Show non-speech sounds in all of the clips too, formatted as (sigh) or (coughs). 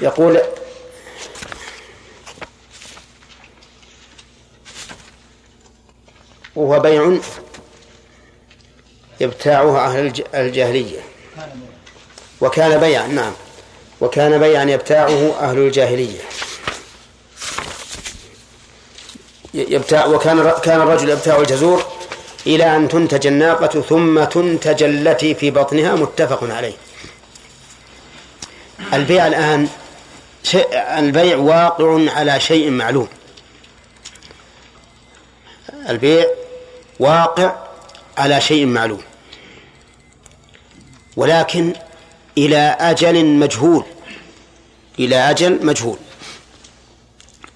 يقول وهو بيع يبتاعه أهل الجاهلية. وكان بيعا نعم. وكان بيعا يبتاعه أهل الجاهلية. يبتاع وكان كان الرجل يبتاع الجزور إلى أن تنتج الناقة ثم تنتج التي في بطنها متفق عليه. البيع الآن البيع واقع على شيء معلوم. البيع واقع على شيء معلوم. ولكن إلى أجل مجهول. إلى أجل مجهول.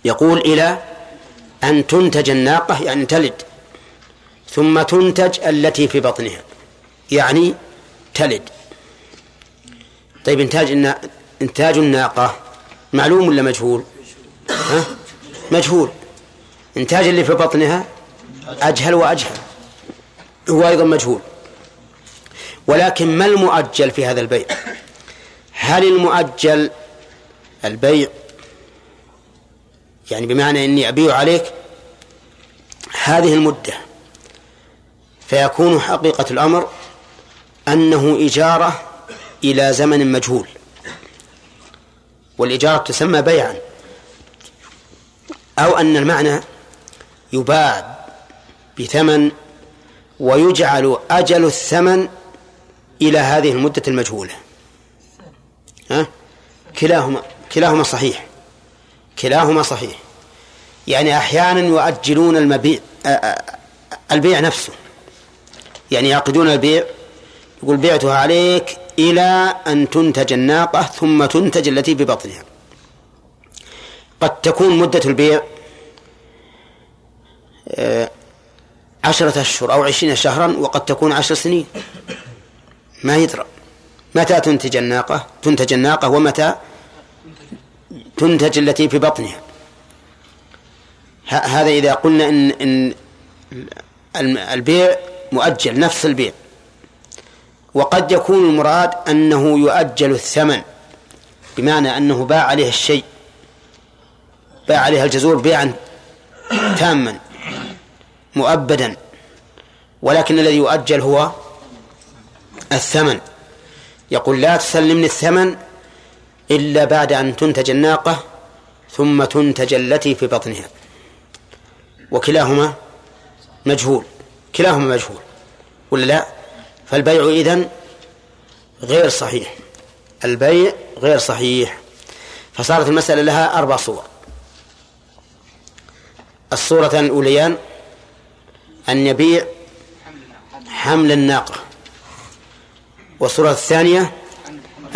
يقول إلى أن تنتج الناقة يعني تلد. ثم تنتج التي في بطنها. يعني تلد. طيب إنتاج إنتاج الناقة معلوم ولا مجهول؟ ها؟ مجهول. إنتاج اللي في بطنها أجهل وأجهل. هو أيضا مجهول. ولكن ما المؤجل في هذا البيع؟ هل المؤجل البيع؟ يعني بمعنى إني أبيع عليك هذه المدة. فيكون حقيقة الأمر أنه اجاره إلى زمن مجهول. والإجارة تسمى بيعا. أو أن المعنى يباع بثمن ويجعل أجل الثمن إلى هذه المدة المجهولة. ها؟ كلاهما كلاهما صحيح. كلاهما صحيح. يعني أحيانا يؤجلون المبيع البيع نفسه. يعني يعقدون البيع يقول بعتها عليك إلى أن تنتج الناقة ثم تنتج التي ببطنها. قد تكون مدة البيع عشرة أشهر أو عشرين شهرا وقد تكون عشر سنين. ما يدرى. متى تنتج الناقة؟ تنتج الناقة ومتى تنتج التي في بطنها هذا إذا قلنا إن, إن البيع مؤجل نفس البيع. وقد يكون المراد أنه يؤجل الثمن بمعنى أنه باع عليه الشيء باع عليها الجزور بيعا تاما مؤبدا ولكن الذي يؤجل هو الثمن. يقول لا تسلمني الثمن إلا بعد أن تنتج الناقة ثم تنتج التي في بطنها. وكلاهما مجهول كلاهما مجهول ولا لا؟ فالبيع إذن غير صحيح. البيع غير صحيح. فصارت المسألة لها أربع صور. الصورة الأوليان أن يبيع حمل الناقة. والصورة الثانية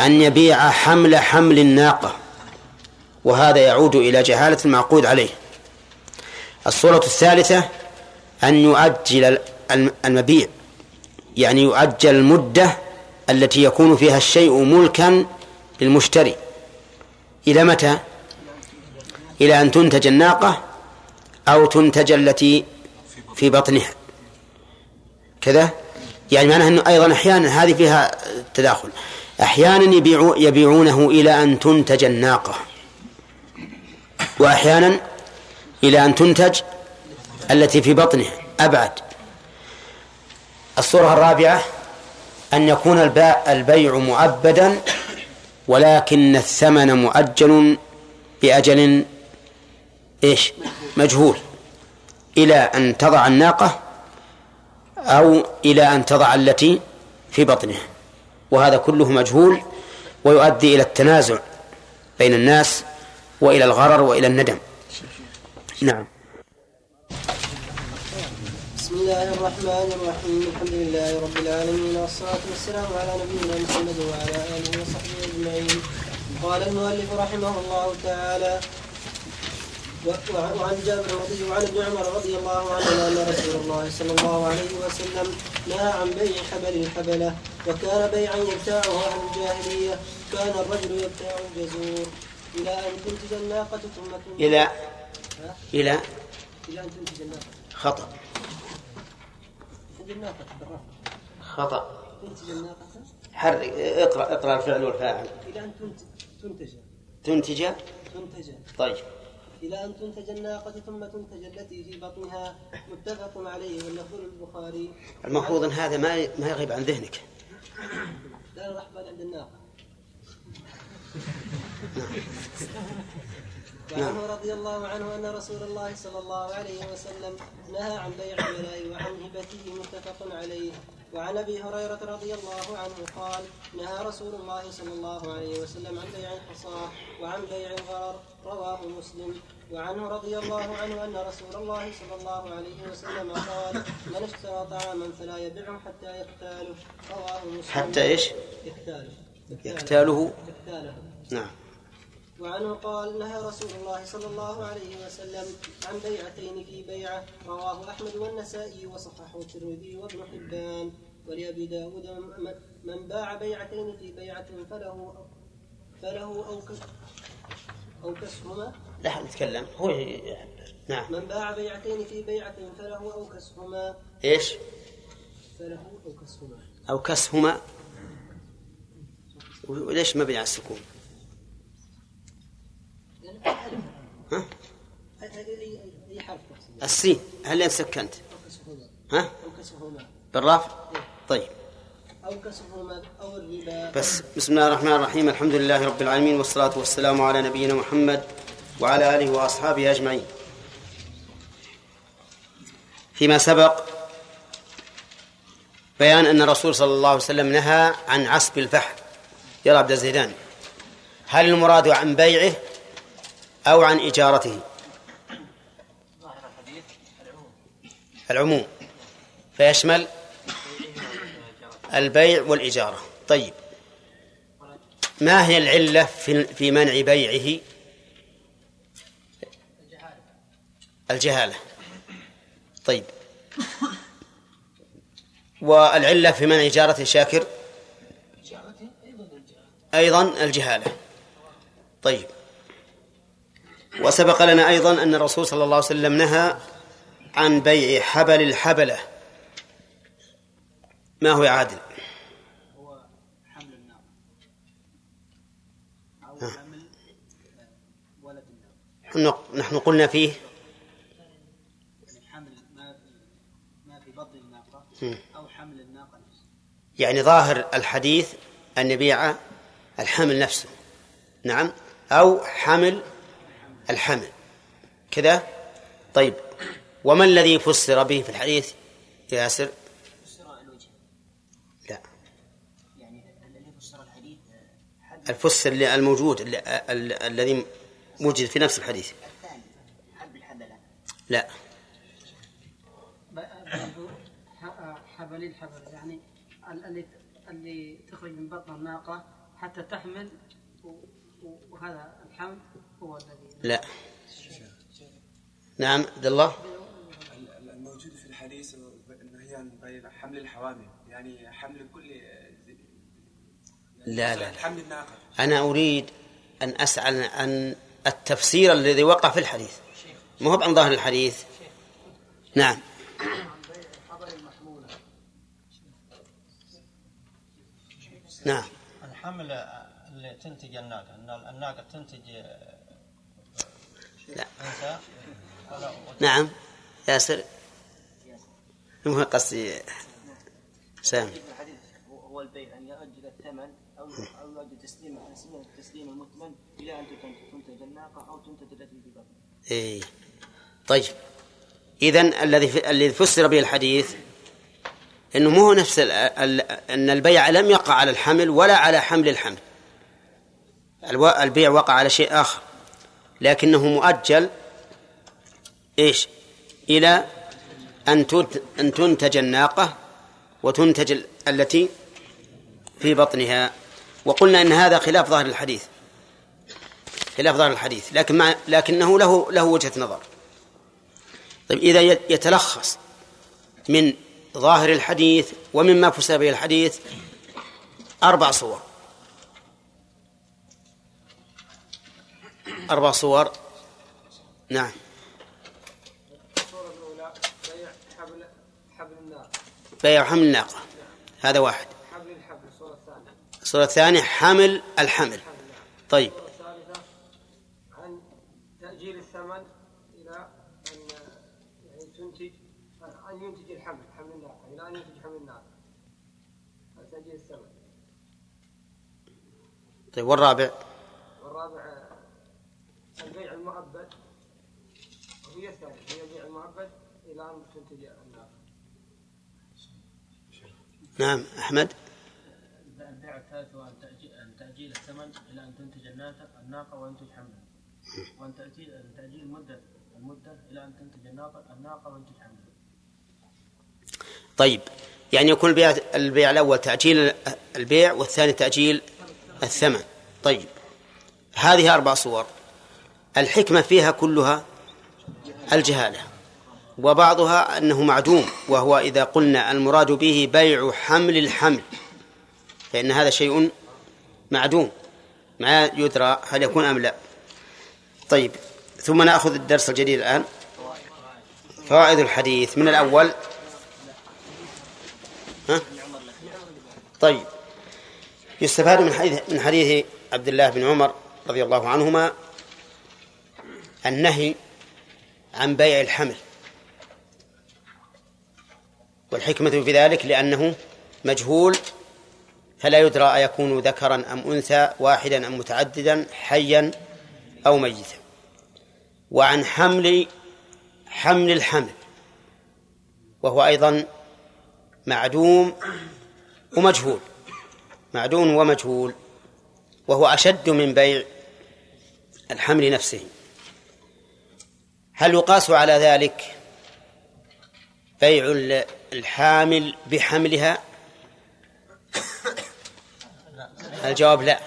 أن يبيع حمل حمل الناقة. وهذا يعود إلى جهالة المعقود عليه. الصورة الثالثة أن يؤجل المبيع. يعني يؤجل المدة التي يكون فيها الشيء ملكا للمشتري. إلى متى؟ إلى أن تنتج الناقة أو تنتج التي في بطنها. كذا؟ يعني معناه أنه أيضا أحيانا هذه فيها تداخل. أحيانا يبيعو يبيعونه إلى أن تنتج الناقة. وأحيانا إلى أن تنتج التي في بطنها. أبعد. الصورة الرابعة أن يكون البيع مؤبدا ولكن الثمن مؤجل بأجل إيش؟ مجهول. إلى أن تضع الناقة أو إلى أن تضع التي في بطنها. وهذا كله مجهول ويؤدي إلى التنازع بين الناس وإلى الغرر وإلى الندم. نعم. الله الرحمن الرحيم. الحمد لله رب العالمين والصلاة والسلام على نبينا محمد وعلى آله وصحبه أجمعين. قال المؤلف رحمه الله تعالى وعن جابر رضي وعن ابن عمر رضي الله عنهما أن رسول الله صلى الله عليه وسلم نهى عن بيع حبل الحبلة وكان بيعا يبتاعه أهل الجاهلية. كان الرجل يبتاع الجزور. إلى أن تنتج الناقة ثم إلى إلى إلى أن تنتج الناقة. خطأ. الناقه حرك اقرأ اقرأ الفعل والفاعل. إلى أن تنتج. تنتج؟ تنتج. طيب. إلى أن تنتج الناقة ثم تنتج التي في بطنها. متفق عليه واللفظ للبخاري المفروض أن هذا ما ما يغيب عن ذهنك. لا الرحمن عند الناقة. وعنه رضي الله عنه أن رسول الله صلى الله عليه وسلم نهى عن بيع الولاء وعن هبته متفق عليه. وعن أبي هريرة رضي الله عنه قال نهى رسول الله صلى الله عليه وسلم عن بيع الحصاه وعن بيع الغرر رواه مسلم. وعنه رضي الله عنه أن رسول الله صلى الله عليه وسلم قال من اشترى طعاما فلا يبيعه حتى يقتاله. رواه مسلم. حتى إيش؟ يقتاله. يقتاله. يقتاله. نعم. وعنه قال نهى رسول الله صلى الله عليه وسلم عن بيعتين في بيعة رواه أحمد والنسائي وصححه الترمذي وابن حبان. ولأبي داود من باع بيعتين في بيعة فله فله أو أو كسهما. لا نتكلم. هو نعم. من باع بيعتين في بيعة فله أو كسهما. إيش؟ فله أو كسهما. أو كسهما. وليش مبني على السكون؟ ها؟ السين هل سكنت؟ ها؟ بالرافع؟ طيب أو الربا بس بسم الله الرحمن الرحيم الحمد لله رب العالمين والصلاة والسلام على نبينا محمد وعلى آله وأصحابه أجمعين فيما سبق بيان أن الرسول صلى الله عليه وسلم نهى عن عصب الفحل يرى عبد الزيدان هل المراد عن بيعه أو عن إجارته. العموم. فيشمل البيع والإجارة. طيب. ما هي العلة في منع بيعه؟ الجهالة. طيب. والعلة في منع إجارة شاكر؟ أيضا الجهالة. طيب. وسبق لنا أيضا أن الرسول صلى الله عليه وسلم نهى عن بيع حبل الحبلة ما هو عادل هو حمل أو. حمل ولد نحن- قلنا فيه حمل ما الناقة. أو حمل الناقة نفسها يعني ظاهر الحديث أن يبيع الحمل نفسه نعم أو حمل الحمل. كذا؟ طيب. وما الذي فسر به في الحديث يا ياسر؟ فسر الوجه. لا. يعني الذي فسر الحديث حد الفسر الموجود الذي موجود في نفس الحديث. الثاني حب الحبلة. لا. حبل. الحبل يعني ال- اللي اللي تخرج من بطن الناقة حتى تحمل وهذا الحمل. هو الذي لا. نعم عبد الله. الموجود في الحديث النهي عن بيع حمل الحوامل يعني حمل كل لا لا, لا. حمل الناقة. أنا أريد أن أسأل عن التفسير الذي وقع في الحديث. ما هو عن ظاهر الحديث؟ نعم. نعم. الحمل اللي تنتج الناقة أن الناقة تنتج لا. نعم. ياسر. مو قصدي سامي. هو البيع أن يؤجل الثمن أو أو يؤجل تسليم تسليم المثمن إلى أن تنتج الناقة أو تنتج التي في إيه. طيب. إذا الذي الذي فسر به الحديث إنه مو هو نفس ال- ال- أن البيع لم يقع على الحمل ولا على حمل الحمل. البيع وقع على شيء آخر. لكنه مؤجل إيش؟ إلى أن تنت- أن تنتج الناقة وتنتج ال- التي في بطنها. وقلنا إن هذا خلاف ظاهر الحديث. خلاف ظاهر الحديث. لكن مع لكنه له له وجهة نظر. طيب إذا يت- يتلخص من ظاهر الحديث ومما فسر به الحديث أربع صور. أربع صور. نعم. الصورة الأولى بيع حبل حبل النار بيع حمل الناقة. هذا واحد. حبل الحبل الصورة الثانية الصورة الثانية حمل الحمل. طيب. الثالثة أن تأجيل الثمن إلى أن يعني تنتج أن ينتج الحمل حمل الناقة إلى أن ينتج حمل الناقة تأجيل الثمن طيب والرابع آه، البيع المؤبد وهي الثانية هي البيع المؤبد إلى أن تنتج الناقة نعم أحمد؟ البيع الثالث هو أن تأجيل, الثمن إلى أن تنتج الناقة وينتج وأن تأجيل تأجيل المدة إلى أن تنتج الناقة وينتج طيب يعني يكون البيع البيع الأول تأجيل البيع والثاني تأجيل الثمن. طيب هذه أربع صور. الحكمة فيها كلها الجهالة. وبعضها أنه معدوم وهو إذا قلنا المراد به بيع حمل الحمل فإن هذا شيء معدوم ما يدرى هل يكون أم لا. طيب ثم نأخذ الدرس الجديد الآن. فوائد الحديث من الأول؟ ها؟ طيب يستفاد من حديث من حديث عبد الله بن عمر رضي الله عنهما النهي عن بيع الحمل. والحكمة في ذلك لأنه مجهول فلا يدرى أيكون ذكرا أم أنثى واحدا أم متعددا حيا أو ميتا. وعن حمل حمل الحمل وهو أيضا معدوم ومجهول معدوم ومجهول وهو أشد من بيع الحمل نفسه. هل يقاس على ذلك؟ بيع الحامل بحملها؟ الجواب لا.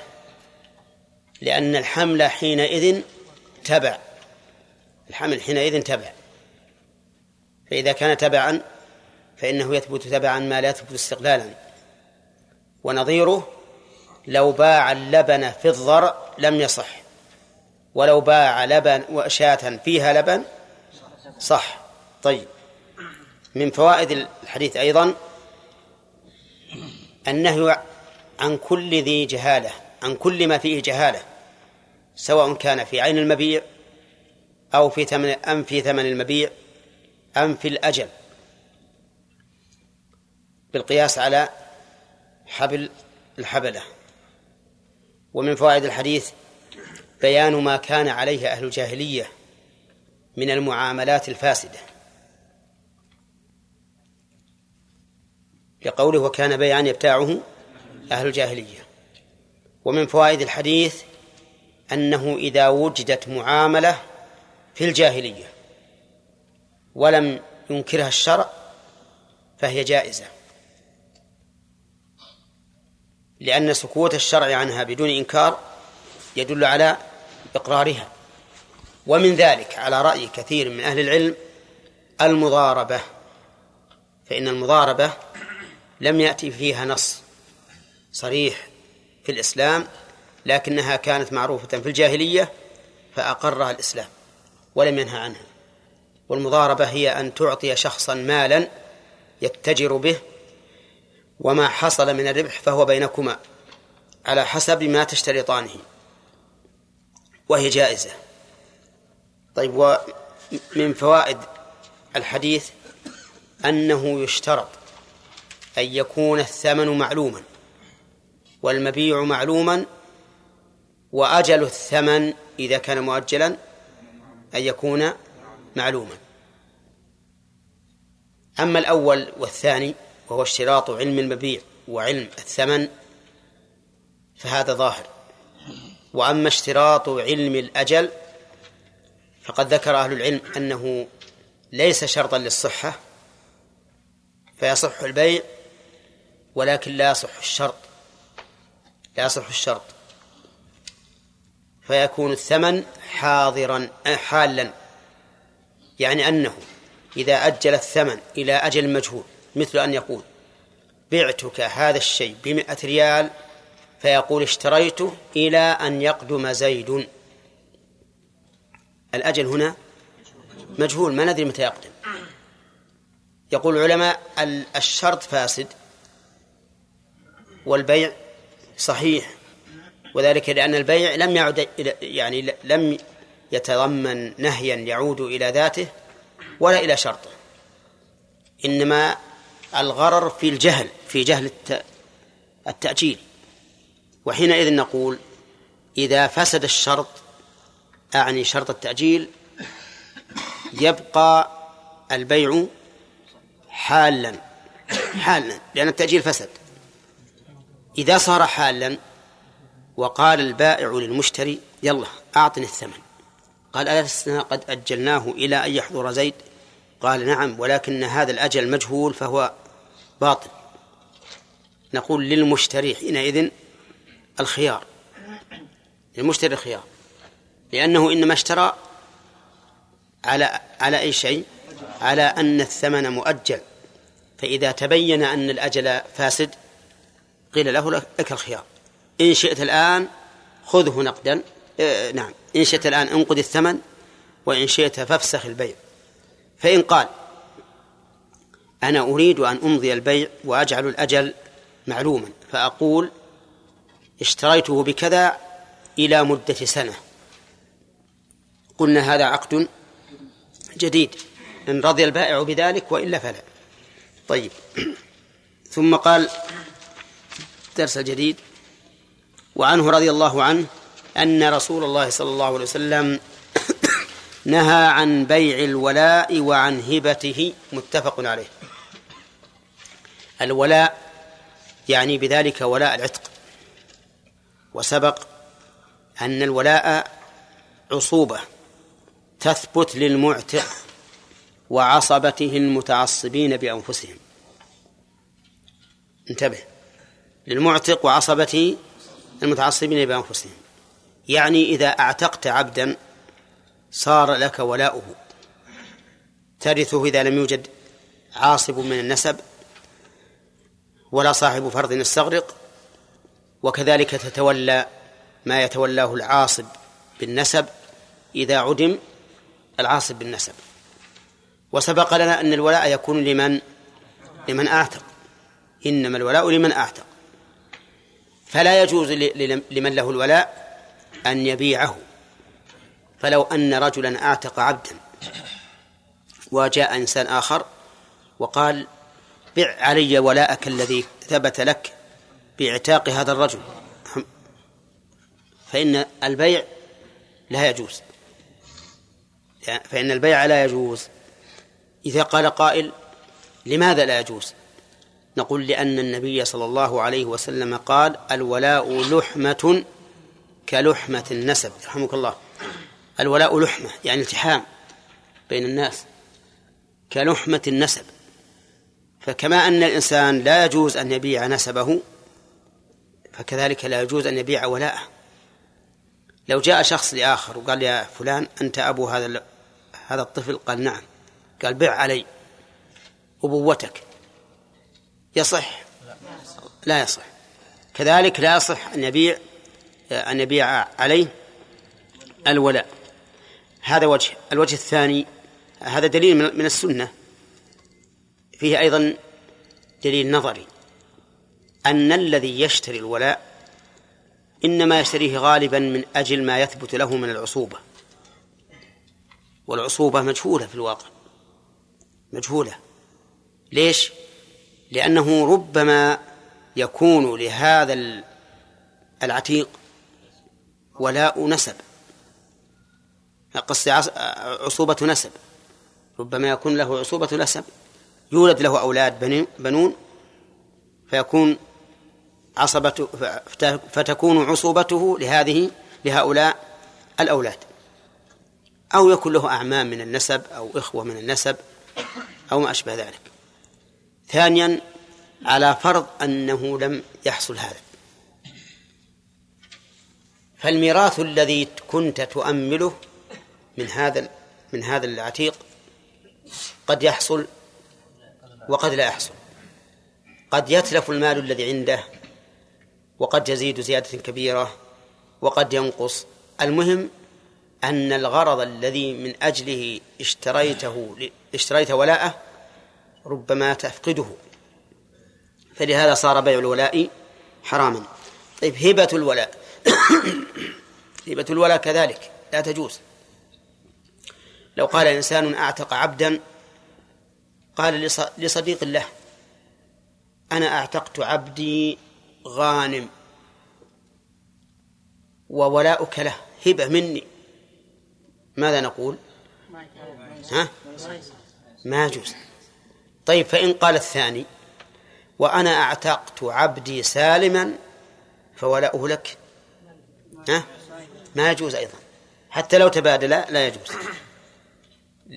لأن الحمل حينئذ تبع. الحمل حينئذ تبع. فإذا كان تبعا فإنه يثبت تبعا ما لا يثبت استقلالا. ونظيره لو باع اللبن في الضرع لم يصح. ولو باع لبن وشاة فيها لبن صح. طيب. من فوائد الحديث أيضا النهي عن كل ذي جهالة عن كل ما فيه جهالة سواء كان في عين المبيع أو في ثمن أم في ثمن المبيع أم في الأجل. بالقياس على حبل الحبلة. ومن فوائد الحديث بيان ما كان عليه أهل الجاهلية من المعاملات الفاسدة. لقوله وكان بيعا يبتاعه أهل الجاهلية. ومن فوائد الحديث أنه إذا وجدت معاملة في الجاهلية ولم ينكرها الشرع فهي جائزة. لأن سكوت الشرع عنها بدون إنكار يدل على إقرارها. ومن ذلك على رأي كثير من أهل العلم المضاربة. فإن المضاربة لم يأتي فيها نص صريح في الإسلام لكنها كانت معروفة في الجاهلية فأقرها الإسلام ولم ينهى عنها. والمضاربة هي أن تعطي شخصا مالا يتجر به وما حصل من الربح فهو بينكما على حسب ما تشترطانه وهي جائزة. طيب ومن فوائد الحديث أنه يشترط أن يكون الثمن معلوما والمبيع معلوما وأجل الثمن إذا كان مؤجلا أن يكون معلوما. أما الأول والثاني وهو اشتراط علم المبيع وعلم الثمن فهذا ظاهر. وأما اشتراط علم الأجل فقد ذكر أهل العلم أنه ليس شرطا للصحة فيصح البيع ولكن لا يصح الشرط. لا يصح الشرط. فيكون الثمن حاضرا حالا. يعني أنه إذا أجل الثمن إلى أجل مجهول مثل أن يقول بعتك هذا الشيء بمئة ريال فيقول اشتريته إلى أن يقدم زيد. الأجل هنا مجهول ما ندري متى يقدم. يقول العلماء الشرط فاسد. والبيع صحيح وذلك لأن البيع لم يعد يعني لم يتضمن نهيا يعود إلى ذاته ولا إلى شرطه إنما الغرر في الجهل في جهل الت- التأجيل. وحينئذ نقول إذا فسد الشرط أعني شرط التأجيل يبقى البيع حالا حالا لأن التأجيل فسد. إذا صار حالا وقال البائع للمشتري يلا أعطني الثمن. قال ألسنا قد أجلناه إلى أن يحضر زيد. قال نعم ولكن هذا الأجل مجهول فهو باطل. نقول للمشتري حينئذ الخيار. للمشتري الخيار. لأنه إنما اشترى على على أي شيء؟ على أن الثمن مؤجل. فإذا تبين أن الأجل فاسد قيل له لك الخيار. إن شئت الآن خذه نقدا. آه نعم. إن شئت الآن انقذ الثمن وإن شئت فافسخ البيع. فإن قال أنا أريد أن أمضي البيع وأجعل الأجل معلوما فأقول اشتريته بكذا إلى مدة سنة. قلنا هذا عقد جديد. إن رضي البائع بذلك وإلا فلا. طيب. ثم قال الدرس الجديد وعنه رضي الله عنه أن رسول الله صلى الله عليه وسلم نهى عن بيع الولاء وعن هبته متفق عليه. الولاء يعني بذلك ولاء العتق وسبق أن الولاء عصوبة تثبت للمعتق وعصبته المتعصبين بأنفسهم. انتبه. للمعتق وعصبته المتعصبين بأنفسهم. يعني إذا أعتقت عبدا صار لك ولاؤه. ترثه إذا لم يوجد عاصب من النسب ولا صاحب فرض يستغرق وكذلك تتولى ما يتولاه العاصب بالنسب إذا عدم العاصب بالنسب. وسبق لنا أن الولاء يكون لمن؟ لمن أعتق. إنما الولاء لمن أعتق. فلا يجوز لمن له الولاء أن يبيعه. فلو أن رجلا أعتق عبدا وجاء إنسان آخر وقال بع علي ولاءك الذي ثبت لك بإعتاق هذا الرجل. فإن البيع لا يجوز. فإن البيع لا يجوز. إذا قال قائل لماذا لا يجوز؟ نقول لأن النبي صلى الله عليه وسلم قال الولاء لحمة كلحمة النسب رحمك الله. الولاء لحمة يعني التحام بين الناس كلحمة النسب. فكما أن الإنسان لا يجوز أن يبيع نسبه فكذلك لا يجوز أن يبيع ولاءه. لو جاء شخص لآخر وقال يا فلان أنت أبو هذا هذا الطفل قال نعم قال بع علي أبوتك. يصح. لا يصح. كذلك لا يصح أن يبيع أن يبيع عليه الولاء. هذا وجه الوجه الثاني هذا دليل من السنة. فيه أيضا دليل نظري. أن الذي يشتري الولاء إنما يشتريه غالبا من أجل ما يثبت له من العصوبة. والعصوبة مجهولة في الواقع. مجهولة. ليش؟ لأنه ربما يكون لهذا العتيق ولاء نسب. قصدي عصوبة نسب. ربما يكون له عصوبة نسب. يولد له أولاد بنون فيكون عصبته فتكون عصوبته لهذه لهؤلاء الأولاد. أو يكون له أعمام من النسب أو إخوة من النسب أو ما أشبه ذلك. ثانيا على فرض أنه لم يحصل هذا. فالميراث الذي كنت تؤمله من هذا من هذا العتيق قد يحصل وقد لا يحصل. قد يتلف المال الذي عنده وقد يزيد زيادة كبيرة وقد ينقص. المهم أن الغرض الذي من أجله اشتريته اشتريت ولاءه ربما تفقده. فلهذا صار بيع الولاء حراما. طيب هبة الولاء. (coughs) هبة الولاء كذلك لا تجوز. لو قال إنسان أعتق عبدا قال لص- لصديق له أنا أعتقت عبدي غانم وولاؤك له هبة مني. ماذا نقول؟ ها؟ ما يجوز. طيب فإن قال الثاني وأنا أعتقت عبدي سالما فولاؤه لك. ها؟ ما يجوز أيضا. حتى لو تبادلا لا يجوز.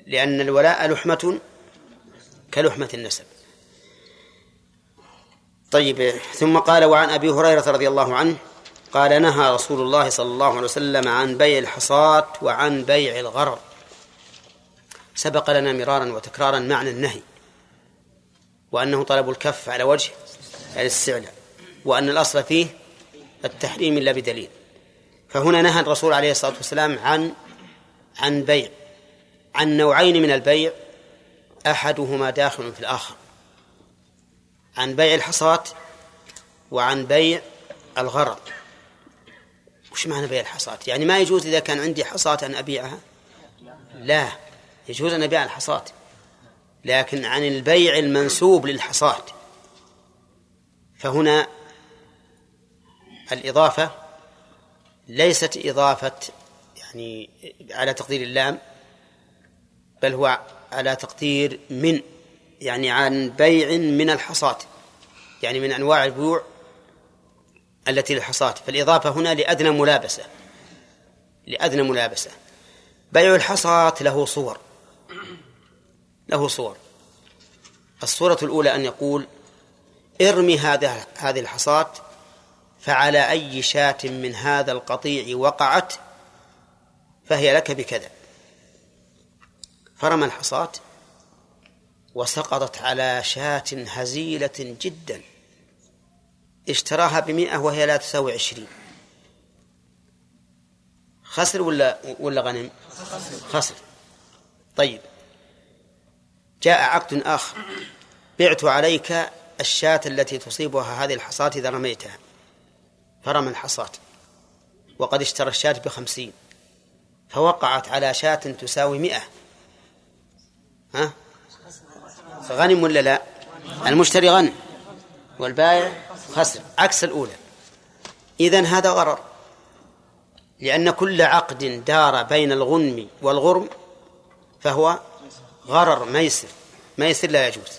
لأن الولاء لحمة كلحمة النسب. طيب ثم قال وعن أبي هريرة رضي الله عنه قال نهى رسول الله صلى الله عليه وسلم عن بيع الحصاة وعن بيع الغرر. سبق لنا مرارا وتكرارا معنى النهي. وأنه طلب الكف على وجه الاستعلاء وأن الأصل فيه التحريم إلا بدليل. فهنا نهى الرسول عليه الصلاة والسلام عن عن بيع عن نوعين من البيع أحدهما داخل في الآخر عن بيع الحصاة وعن بيع الغرض. وش معنى بيع الحصاة يعني ما يجوز إذا كان عندي حصاة أن أبيعها؟ لا يجوز أن أبيع الحصاة لكن عن البيع المنسوب للحصاة فهنا الإضافة ليست إضافة يعني على تقدير اللام بل هو على تقدير من يعني عن بيع من الحصاة يعني من أنواع البيوع التي للحصاة فالإضافة هنا لأدنى ملابسة لأدنى ملابسة. بيع الحصاة له صور. له صور. الصورة الأولى أن يقول ارمي هذا هذه الحصاة فعلى أي شاة من هذا القطيع وقعت فهي لك بكذا. فرمى الحصاة وسقطت على شاة هزيلة جدا. اشتراها بمئة وهي لا تساوي عشرين. خسر ولا ولا غنم؟ خسر. طيب. جاء عقد آخر. بعت عليك الشاة التي تصيبها هذه الحصاة إذا رميتها. فرمى الحصاة. وقد اشترى الشاة بخمسين. فوقعت على شاة تساوي مئة. ها؟ غنم ولا لا؟ المشتري غنم. والبائع خسر. عكس الأولى. إذن هذا غرر لأن كل عقد دار بين الغنم والغرم فهو غرر ميسر. ميسر لا يجوز.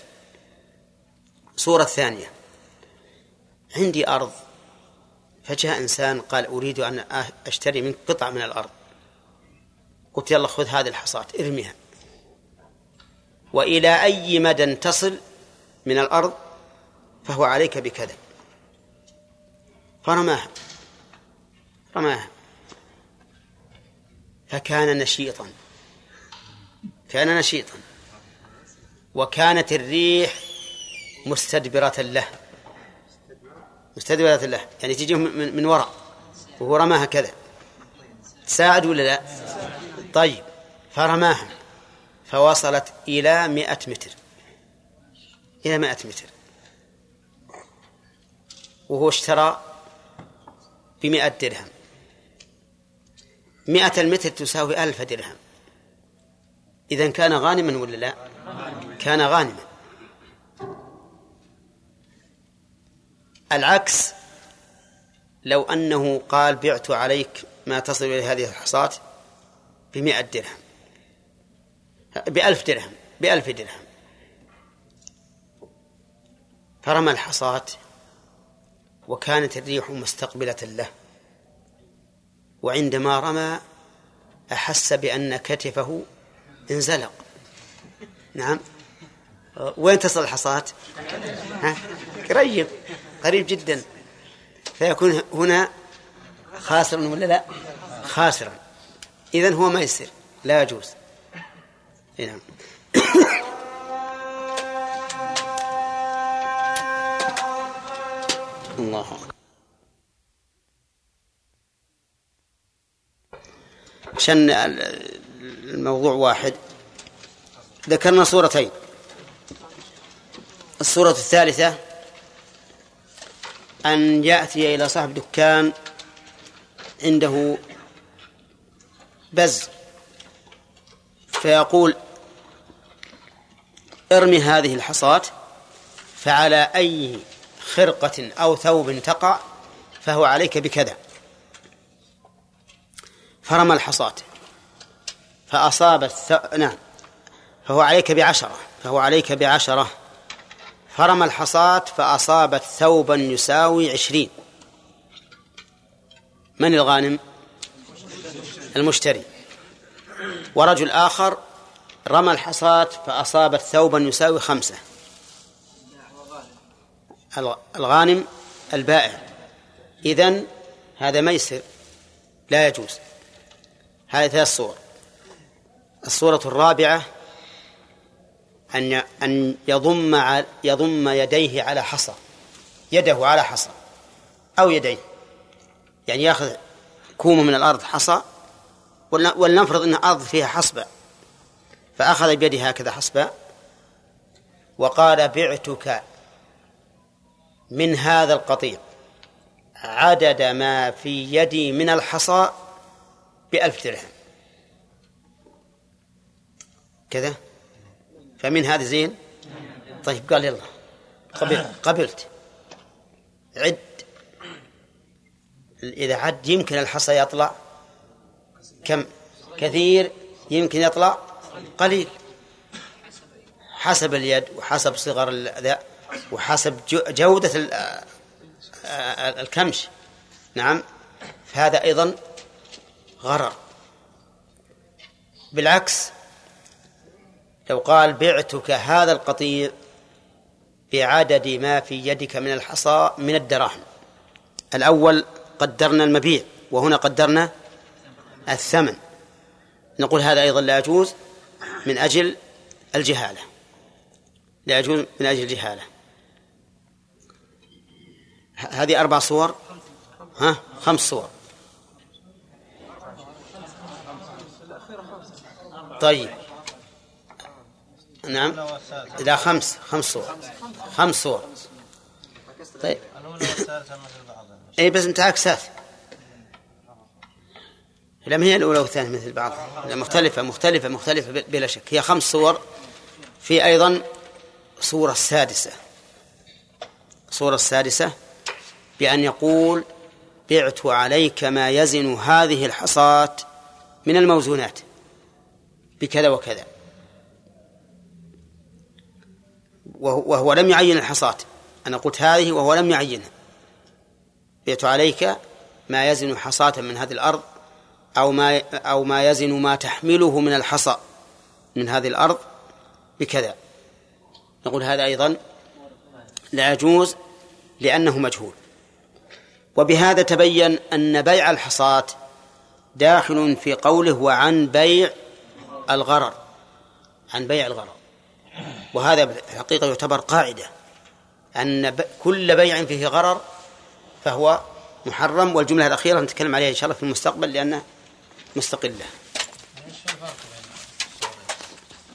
صورة ثانية. عندي أرض. فجاء إنسان قال أريد أن أشتري منك قطعة من الأرض. قلت يلا خذ هذه الحصاة ارميها. وإلى أي مدى تصل من الأرض؟ فهو عليك بكذا فرماها. رماها فكان نشيطا. كان نشيطا. وكانت الريح مستدبرة له. مستدبرة له. يعني تجيه من, من وراء. وهو رماها كذا. تساعد ولا لا؟ طيب. فرماها. فوصلت إلى مئة متر. إلى مئة متر. وهو اشترى بمئة درهم. مئة المتر تساوي ألف درهم. إذا كان غانما ولا لا؟ كان غانما. العكس لو أنه قال بعت عليك ما تصل إلى هذه الحصاة بمئة درهم. بألف درهم بألف درهم. فرمى الحصاة وكانت الريح مستقبلة له. وعندما رمى أحس بأن كتفه انزلق. نعم. وين تصل الحصاة ها؟ قريب. قريب جدا. فيكون هنا خاسرا ولا لا؟ خاسرا. إذن هو ميسر لا يجوز. نعم. (coughs) الله أكبر. عشان الموضوع واحد. ذكرنا صورتين. الصورة الثالثة أن يأتي إلى صاحب دكان عنده بز فيقول ارمي هذه الحصاة فعلى أي خرقة أو ثوب تقع فهو عليك بكذا. فرمى الحصاة. فأصابت ث... نعم. فهو عليك بعشرة. فهو عليك بعشرة. فرمى الحصاة فأصابت ثوبا يساوي عشرين. من الغانم؟ المشتري. ورجل آخر رمى الحصاة فأصابت ثوبا يساوي خمسة. الغانم البائع. إذن هذا ميسر لا يجوز. هذه ثلاث صور الصورة الرابعة أن أن يضم يضم يديه على حصى. يده على حصى. أو يديه. يعني يأخذ كومة من الأرض حصى ولنفرض أن الأرض فيها حصبة. فأخذ بيده هكذا حصبة. وقال بعتك من هذا القطيع. عدد ما في يدي من الحصى بألف درهم. كذا؟ فمن هذا زين؟ طيب قال يلا. قبل (coughs) قبلت. عد. إذا عد يمكن الحصى يطلع. كم؟ كثير. يمكن يطلع قليل. حسب اليد وحسب صغر الأذى وحسب جودة الكمش. نعم. فهذا أيضا غرر. بالعكس لو قال بعتك هذا القطيع بعدد ما في يدك من الحصى من الدراهم. الأول قدرنا المبيع وهنا قدرنا الثمن. نقول هذا أيضا لا يجوز من أجل الجهالة. لا يجوز من أجل الجهالة. هذه أربع صور؟ ها؟ خمس صور. طيب. نعم. إذا خمس خمس صور. خمس صور. طيب. اي بس انت عكسات لم هي الأولى والثانية مثل بعض. مختلفة مختلفة مختلفة بلا شك. هي خمس صور. في أيضا صورة السادسة. صورة السادسة بأن يقول بعت عليك ما يزن هذه الحصاة من الموزونات. بكذا وكذا. وهو لم يعين الحصاة أنا قلت هذه وهو لم يعينها. بعت عليك ما يزن حصاة من هذه الأرض أو ما أو ما يزن ما تحمله من الحصى من هذه الأرض بكذا. نقول هذا أيضا لا يجوز لأنه مجهول. وبهذا تبين أن بيع الحصاة داخل في قوله وعن بيع الغرر عن بيع الغرر. وهذا الحقيقة يعتبر قاعدة أن كل بيع فيه غرر فهو محرم والجملة الأخيرة نتكلم عليها إن شاء الله في المستقبل لأنه مستقلة.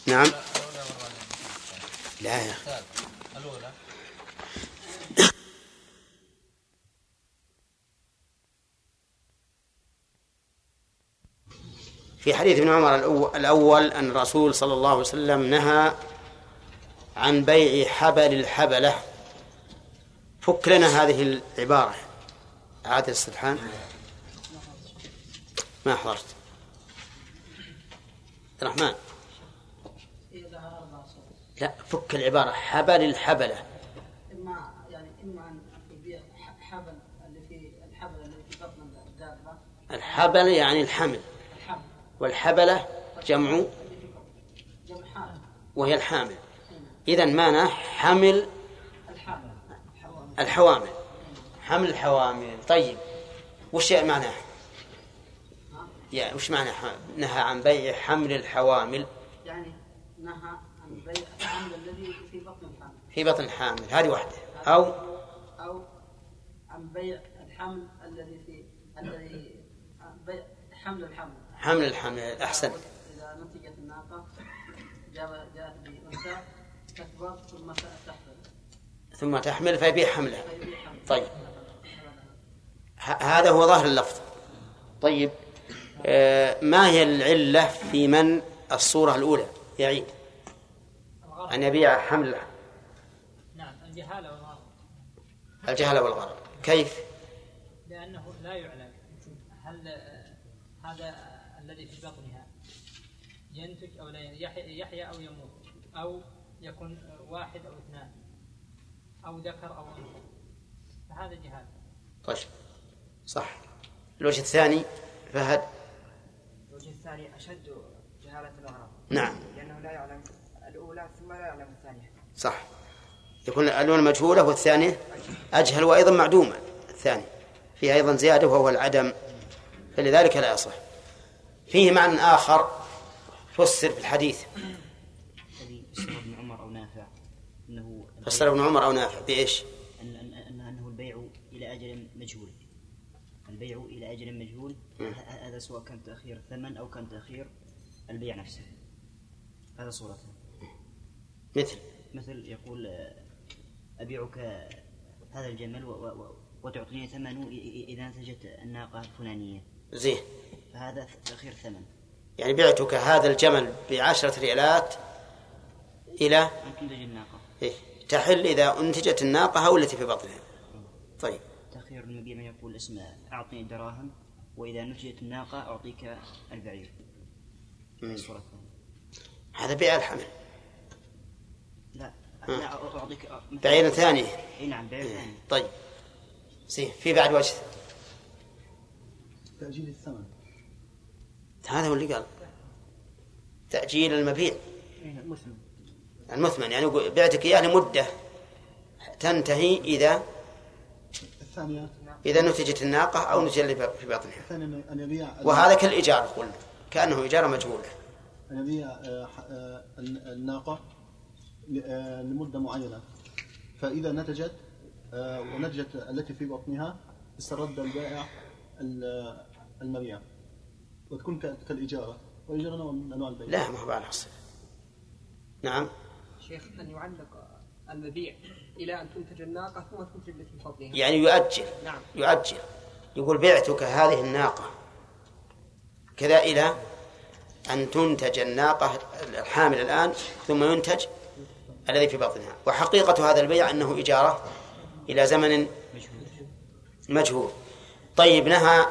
نعم. لا يا أخي. في حديث ابن عمر الأول أن الرسول صلى الله عليه وسلم نهى عن بيع حبل الحبلة. فك لنا هذه العبارة. عادل السبحان ما حضرت. الرحمن. لا فك العبارة. حبل الحبلة. إما يعني إما أن يبيع حبل اللي في الحبل اللي في بطن الدابة الحبل يعني الحمل. والحبلة جمع وهي الحامل. إذا معناه حمل الحوامل. حمل الحوامل. طيب وش معناه؟ يعني وش معنى نهى عن بيع حمل الحوامل. يعني نهى عن بيع الحمل الذي في بطن الحامل. في بطن الحامل. هذه واحدة. أو أو عن بيع الحمل الذي في الذي عن بيع حمل الحمل حمل الحمل أحسن. إذا نتجت الناقة جاء- جاءت بأنثى تكبر ثم تحمل ثم تحمل فيبيع حملها. طيب. هذا هو ظاهر اللفظ. طيب. آه، ما هي العلة في من الصورة الأولى؟ يعيد أن يبيع حمل نعم الجهالة والغرض. الجهل والغرض. كيف؟ لأنه لا يعلم. هل هذا ينتج يحيى أو يموت أو يكون واحد أو اثنان أو ذكر أو أنثى. فهذا جهال طيب. صح. الوجه الثاني فهد. الوجه الثاني أشد جهالة الأغراض نعم. لأنه لا يعلم الأولى ثم لا يعلم الثانية. صح. يكون الألوان مجهولة والثانية أجهل وأيضا معدومة. الثاني. فيه أيضا زيادة وهو العدم. فلذلك لا يصح. فيه معنى آخر فسر في الحديث فسر ابن عمر أو نافع. إنه فسر ابن عمر أو نافع بإيش؟ أن أن أن أنه البيع إلى أجل مجهول. البيع إلى أجل مجهول. هذا سواء كان تأخير الثمن أو كان تأخير البيع نفسه. هذا صورته. مثل. مثل يقول آه، أبيعك هذا الجمل و- و- وتعطيني ثمنه إذا نتجت الناقة الفلانية. زين. فهذا تأخير ثمن يعني بعتك هذا الجمل بعشرة ريالات إلى إيه؟ تحل إذا أنتجت الناقة أو التي في بطنها. طيب. تأخير المبيع من يقول اسمه أعطني دراهم وإذا نتجت الناقة أعطيك البعير. هذه الصورة الثانية. هذا بيع الحمل. لا. لا أعطيك بعير ثاني. إي نعم بعير ثاني. طيب. زين في بعد وجه. تأجيل الثمن. هذا هو اللي قال. تأجيل المبيع. مسلم المثمن يعني بعتك إياه لمدة تنتهي إذا الثانية. إذا نتجت الناقة أو نتج اللي في بطنها. الثانية أن يبيع وهذا كالإيجار قلنا كأنه إجارة مجهولة أن يبيع آه، آه، الناقة آه، لمدة معينة. فإذا نتجت ونتجت التي في بطنها استرد البائع ال- المبيع. وتكون ك- كالإجارة. والإجارة نوع من أنواع البيع. لا ما هو على الصفة نعم. شيخ أن يعلق المبيع إلى أن تنتج الناقة ثم تنتج التي في بطنها يعني يؤجل. نعم. يؤجل. يقول بعتك هذه الناقة. كذا إلى أن تنتج الناقة الحامل الآن ثم ينتج الذي في بطنها وحقيقة هذا البيع أنه إجارة إلى زمن مجهول. طيب نهى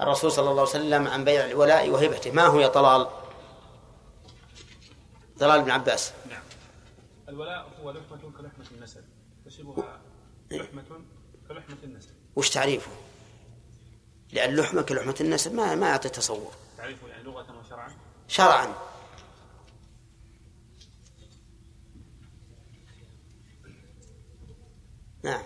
الرسول صلى الله عليه وسلم عن بيع الولاء وهبته ما هو يا طلال؟ طلال بن عباس. نعم. الولاء هو لحمة كلحمة النسب. تشبهها لحمة كلحمة النسب. وش تعريفه؟ لأن لحمة كلحمة النسب ما ما يعطي تصور تعرفه يعني لغة وشرعا شرعا؟ نعم.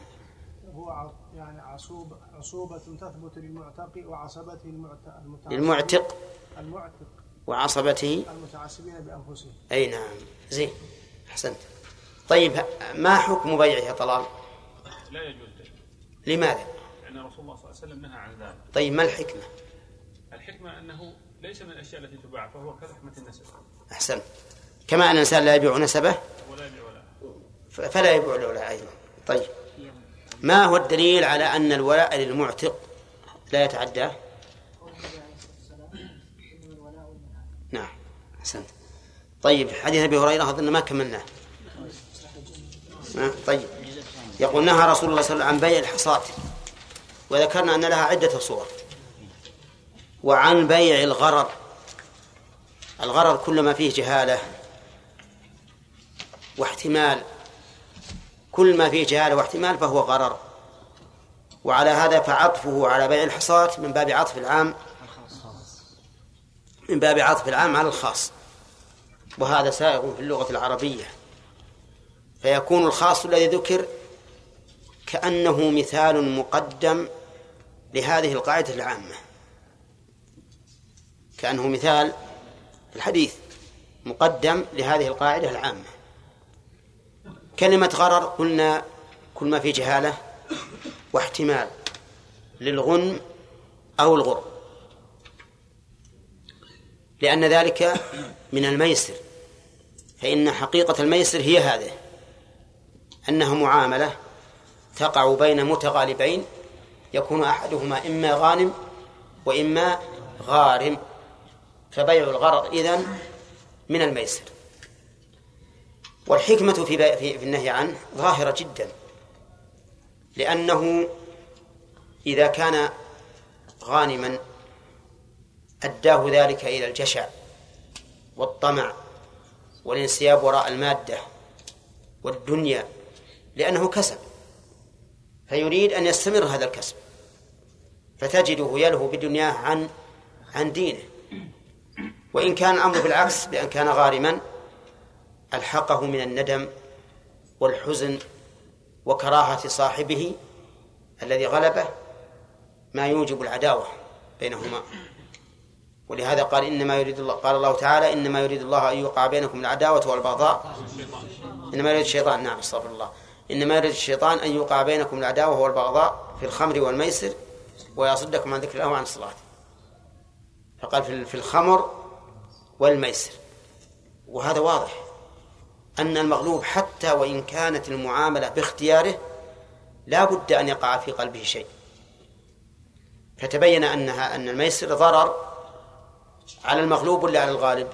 هو يعني عصوب عصوبة تثبت للمعتق وعصبته المعت- المتعصبين- للمعتق المعتق. وعصبته. المتعصبين بأنفسهم. أي نعم. زين. أحسنت. طيب ما حكم بيعه يا طلال؟ لا يجوز بيعه. لماذا؟ لأن رسول الله صلى الله عليه وسلم نهى عن ذلك. طيب ما الحكمة؟ الحكمة أنه ليس من الأشياء التي تباع فهو كلحمة النسب. أحسنت. كما أن الإنسان لا يبيع نسبه؟ ولا يبيع ولا. فلا يبيع الولاء أيضا. طيب. ما هو الدليل على أن الولاء للمعتق لا يتعداه نعم أحسنت. طيب حديث أبي هريرة أظن ما كملناه. طيب. يقول نهى رسول الله صلى الله عليه وسلم عن بيع الحصاة وذكرنا أن لها عدة صور. وعن بيع الغرر الغرر كل ما فيه جهالة واحتمال كل ما فيه جهالة واحتمال فهو غرر وعلى هذا فعطفه على بيع الحصاة من باب عطف العام من باب عطف العام على الخاص. وهذا سائغ في اللغة العربية. فيكون الخاص الذي ذكر كأنه مثال مقدم لهذه القاعدة العامة. كأنه مثال الحديث مقدم لهذه القاعدة العامة. كلمة غرر قلنا كل ما فيه جهالة واحتمال للغنم أو الغرم لأن ذلك من الميسر فإن حقيقة الميسر هي هذه أنها معاملة تقع بين متغالبين يكون أحدهما إما غانم وإما غارم فبيع الغرض إذن من الميسر. والحكمة في في النهي عنه ظاهرة جدا لأنه إذا كان غانما أداه ذلك إلى الجشع والطمع والانسياب وراء المادة والدنيا لأنه كسب فيريد أن يستمر هذا الكسب فتجده يلهو بدنياه عن عن دينه. وإن كان الأمر بالعكس بأن كان غارما ألحقه من الندم والحزن وكراهة صاحبه الذي غلبه ما يوجب العداوة بينهما. ولهذا قال إنما يريد الله قال الله تعالى إنما يريد الله أن يوقع بينكم العداوة والبغضاء. إنما يريد الشيطان نعم استغفر الله. إنما يريد الشيطان أن يوقع بينكم العداوة والبغضاء في الخمر والميسر ويصدكم عن ذكر الله وعن الصلاة فقال في الخمر والميسر. وهذا واضح. أن المغلوب حتى وإن كانت المعاملة باختياره لا بد أن يقع في قلبه شيء. فتبين أنها أن الميسر ضرر على المغلوب ولا على الغالب؟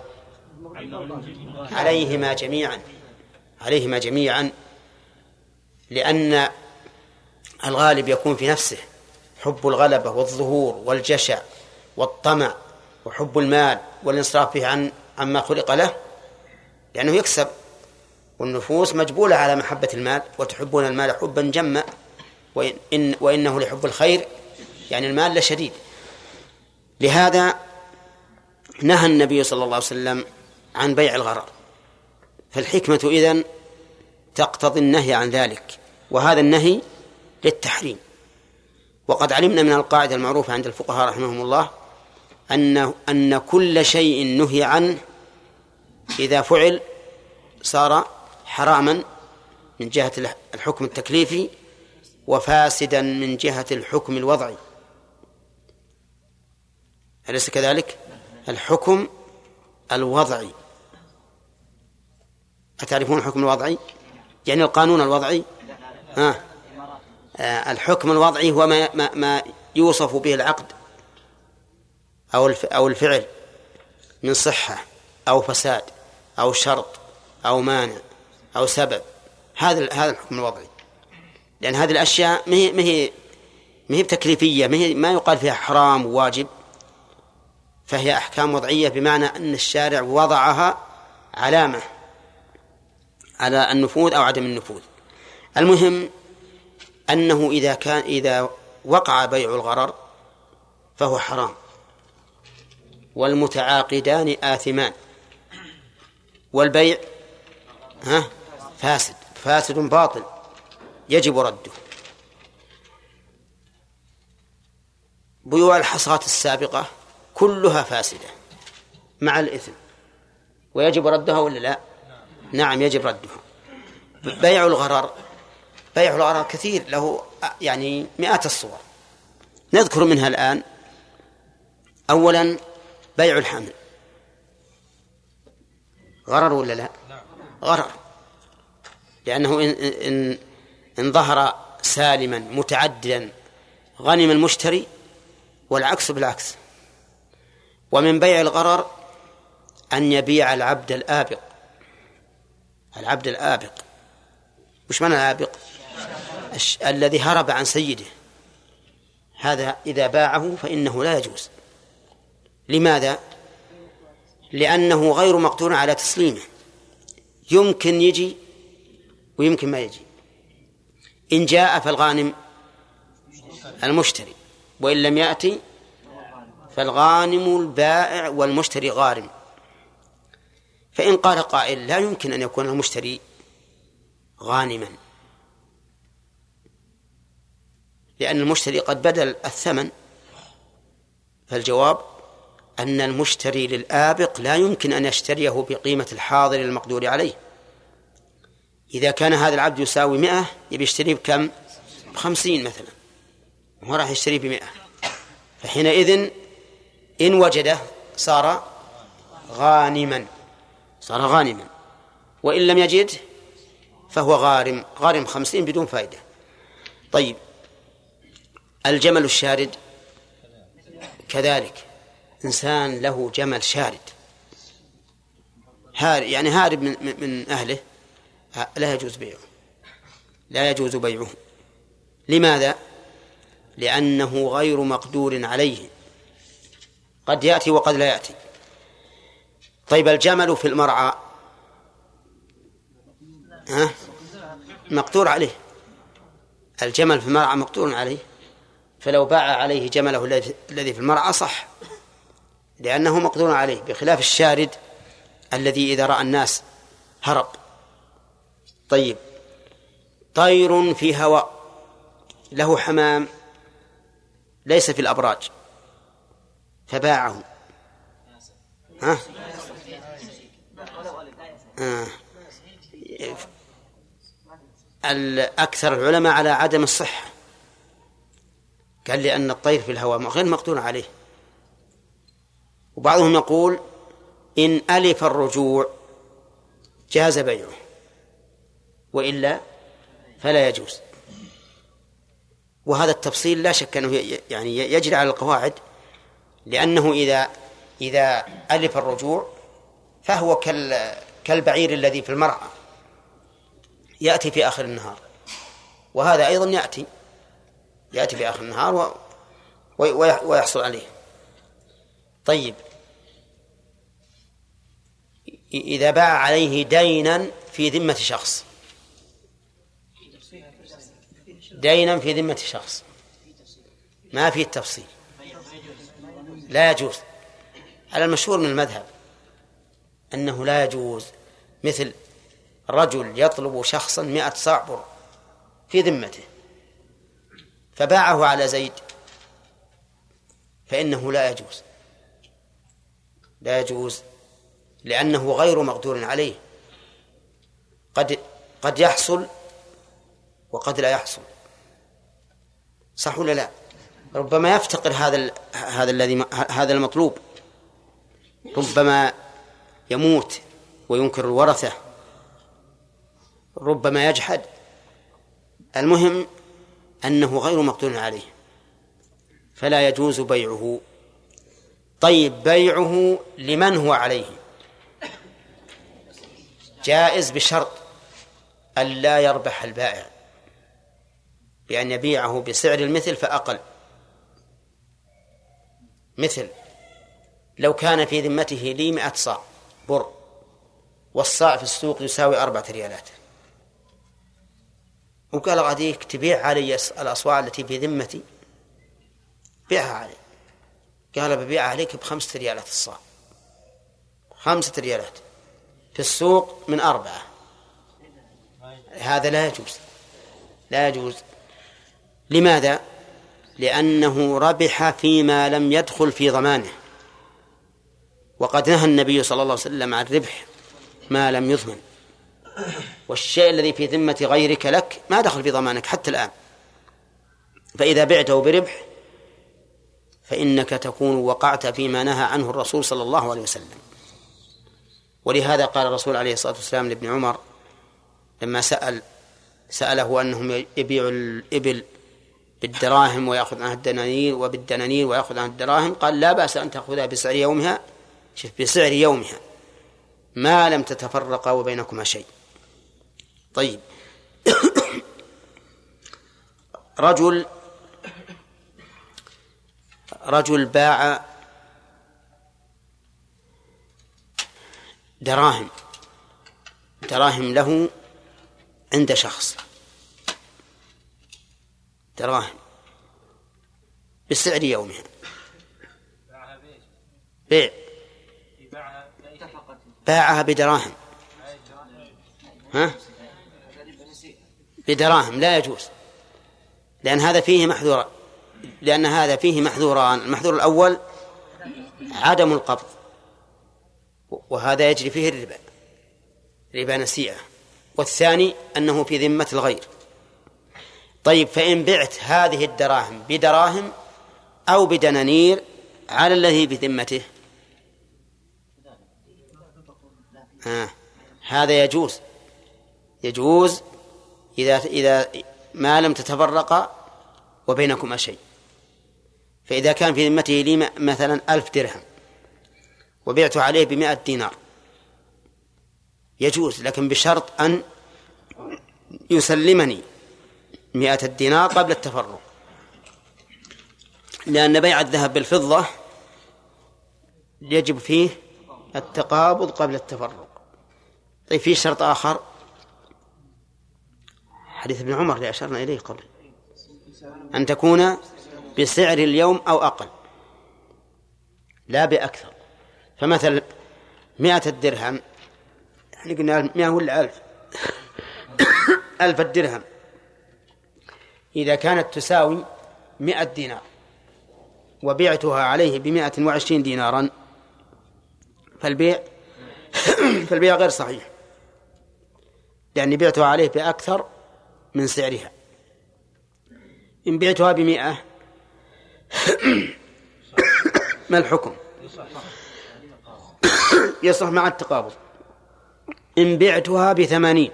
عليهما جميعا. عليهما جميعا. لأن الغالب يكون في نفسه. حب الغلبة والظهور والجشع والطمع وحب المال والانصراف به عن عما خلق له لأنه يكسب. والنفوس مجبولة على محبة المال وتحبون المال حبا جما وإن إن وإنه لحب الخير يعني المال لشديد لهذا نهى النبي صلى الله عليه وسلم عن بيع الغرر. فالحكمة إذن تقتضي النهي عن ذلك وهذا النهي للتحريم. وقد علمنا من القاعدة المعروفة عند الفقهاء رحمهم الله أن أن كل شيء نهي عنه إذا فعل صار حراما من جهة الحكم التكليفي وفاسدا من جهة الحكم الوضعي أليس كذلك؟ الحكم الوضعي أتعرفون الحكم الوضعي؟ يعني القانون الوضعي؟ ها آه الحكم الوضعي هو ما, ما, ما يوصف به العقد أو أو الفعل من صحة أو فساد أو شرط أو مانع أو سبب. هذا هذا الحكم الوضعي. لأن هذه الأشياء ما هي ما هي ما هي بتكليفية ما هي ما يقال فيها حرام وواجب فهي أحكام وضعية بمعنى أن الشارع وضعها علامة على النفوذ أو عدم النفوذ. المهم أنه إذا كان إذا وقع بيع الغرر فهو حرام. والمتعاقدان آثمان. والبيع ها؟ فاسد فاسد باطل يجب رده. بيوع الحصات السابقة كلها فاسدة مع الإثم. ويجب ردها ولا لا؟ نعم يجب ردها. بيع الغرر بيع الغرر كثير له يعني مئات الصور. نذكر منها الآن أولا بيع الحمل. غرر ولا لا؟ غرر. لأنه إن, إن, إن ظهر سالما متعددا غنم المشتري والعكس بالعكس. ومن بيع الغرر أن يبيع العبد الآبق. العبد الآبق. وش معنى الآبق؟ الذي هرب عن سيده. هذا إذا باعه فإنه لا يجوز. لماذا؟ لأنه غير مقدور على تسليمه. يمكن يجي ويمكن ما يجي. إن جاء فالغانم المشتري وإن لم يأتي فالغانم البائع والمشتري غارم. فإن قال قائل لا يمكن أن يكون المشتري غانما لأن المشتري قد بدل الثمن. فالجواب أن المشتري للآبق لا يمكن أن يشتريه بقيمة الحاضر المقدور عليه. إذا كان هذا العبد يساوي مئة يبي يشتريه بكم؟ بخمسين مثلا. هو راح يشتريه بمئة. فحينئذ إن وجده صار غانما. صار غانما. وإن لم يجد فهو غارم. غارم خمسين بدون فائدة. طيب. الجمل الشارد. كذلك. إنسان له جمل شارد. هارب يعني هارب من, من- أهله. لا يجوز بيعه. لا يجوز بيعه. لماذا؟ لأنه غير مقدور عليه. قد يأتي وقد لا يأتي. طيب الجمل في المرعى. ها؟ مقدور عليه. الجمل في المرعى مقدور عليه. فلو باع عليه جمله الذي- في المرعى صح لأنه مقدور عليه بخلاف الشارد الذي إذا رأى الناس هرب. طيب. طير في هواء. له حمام. ليس في الأبراج. فباعه. ها؟ آه. الأكثر العلماء على عدم الصحة. قال لأن الطير في الهواء غير مقدور عليه. وبعضهم يقول إن ألف الرجوع جاز بيعه. وإلا فلا يجوز. وهذا التفصيل لا شك أنه يعني يجري على القواعد لأنه إذا إذا ألف الرجوع فهو كال كالبعير الذي في المرعى يأتي في آخر النهار. وهذا أيضا يأتي يأتي في آخر النهار ويحصل عليه. طيب. إذا باع عليه دينا في ذمة شخص. دينا في ذمة شخص. ما فيه تفصيل. لا يجوز. على المشهور من المذهب أنه لا يجوز مثل رجل يطلب شخصا مئة صاع بر في ذمته فباعه على زيد فإنه لا يجوز. لا يجوز لأنه غير مقدور عليه. قد قد يحصل وقد لا يحصل. صح ولا لا؟ ربما يفتقر هذا. هذا الذي هذا المطلوب. ربما يموت وينكر الورثة. ربما يجحد. المهم أنه غير مقدور عليه. فلا يجوز بيعه. طيب بيعه لمن هو عليه؟ جائز بشرط ألا يربح البائع. بأن يبيعه بسعر المثل فأقل. مثل لو كان في ذمته لي مئة صاع بر والصاع في السوق يساوي أربعة ريالات. وقال غاديك تبيع علي الأصواع التي في ذمتي؟ بيعها علي. قال ببيعها عليك بخمسة ريالات الصاع. خمسة ريالات. في السوق من أربعة. هذا لا يجوز. لا يجوز. لماذا؟ لأنه ربح فيما لم يدخل في ضمانه. وقد نهى النبي صلى الله عليه وسلم عن ربح ما لم يضمن. والشيء الذي في ذمة غيرك لك ما دخل في ضمانك حتى الآن. فإذا بعته بربح فإنك تكون وقعت فيما نهى عنه الرسول صلى الله عليه وسلم. ولهذا قال الرسول عليه الصلاة والسلام لابن عمر لما سأل سأله أنهم يبيعوا الإبل بالدراهم ويأخذ عنها الدنانير وبالدنانير ويأخذ عنها الدراهم قال لا بأس أن تأخذها بسعر يومها شوف بسعر يومها. ما لم تتفرقا وبينكما شيء. طيب. (coughs) رجل رجل باع دراهم دراهم له عند شخص. دراهم بسعر يومها بيع. باعها بدراهم. ها؟ بدراهم لا يجوز. لأن هذا فيه محذور لأن هذا فيه محذوران. المحذور الأول عدم القبض وهذا يجري فيه الربا ربا نسيئة. والثاني أنه في ذمة الغير. طيب فإن بعت هذه الدراهم بدراهم أو بدنانير على الذي بذمته؟ ها هذا يجوز. يجوز إذا إذا ما لم تتفرقا وبينكما شيء. فإذا كان في ذمته لي مثلا ألف درهم وبعت عليه بمائة دينار. يجوز لكن بشرط أن يسلمني. مئة الدينار قبل التفرق. لأن بيع الذهب بالفضة يجب فيه التقابض قبل التفرق. طيب في شرط آخر؟ حديث ابن عمر اللي أشرنا إليه قبل. أن تكون بسعر اليوم أو أقل. لا بأكثر. فمثل مئة الدرهم يعني قلنا مئة ولا ألف؟ (coughs) ألف الدرهم. إذا كانت تساوي مئة دينار وبعتها عليه بمئة وعشرين دينارا فالبيع (clears throat) فالبيع غير صحيح لأني بعتها عليه بأكثر من سعرها. إن بعتها بمئة (clears throat) ما الحكم؟ (clears throat) يصح مع التقابض. إن بعتها بثمانين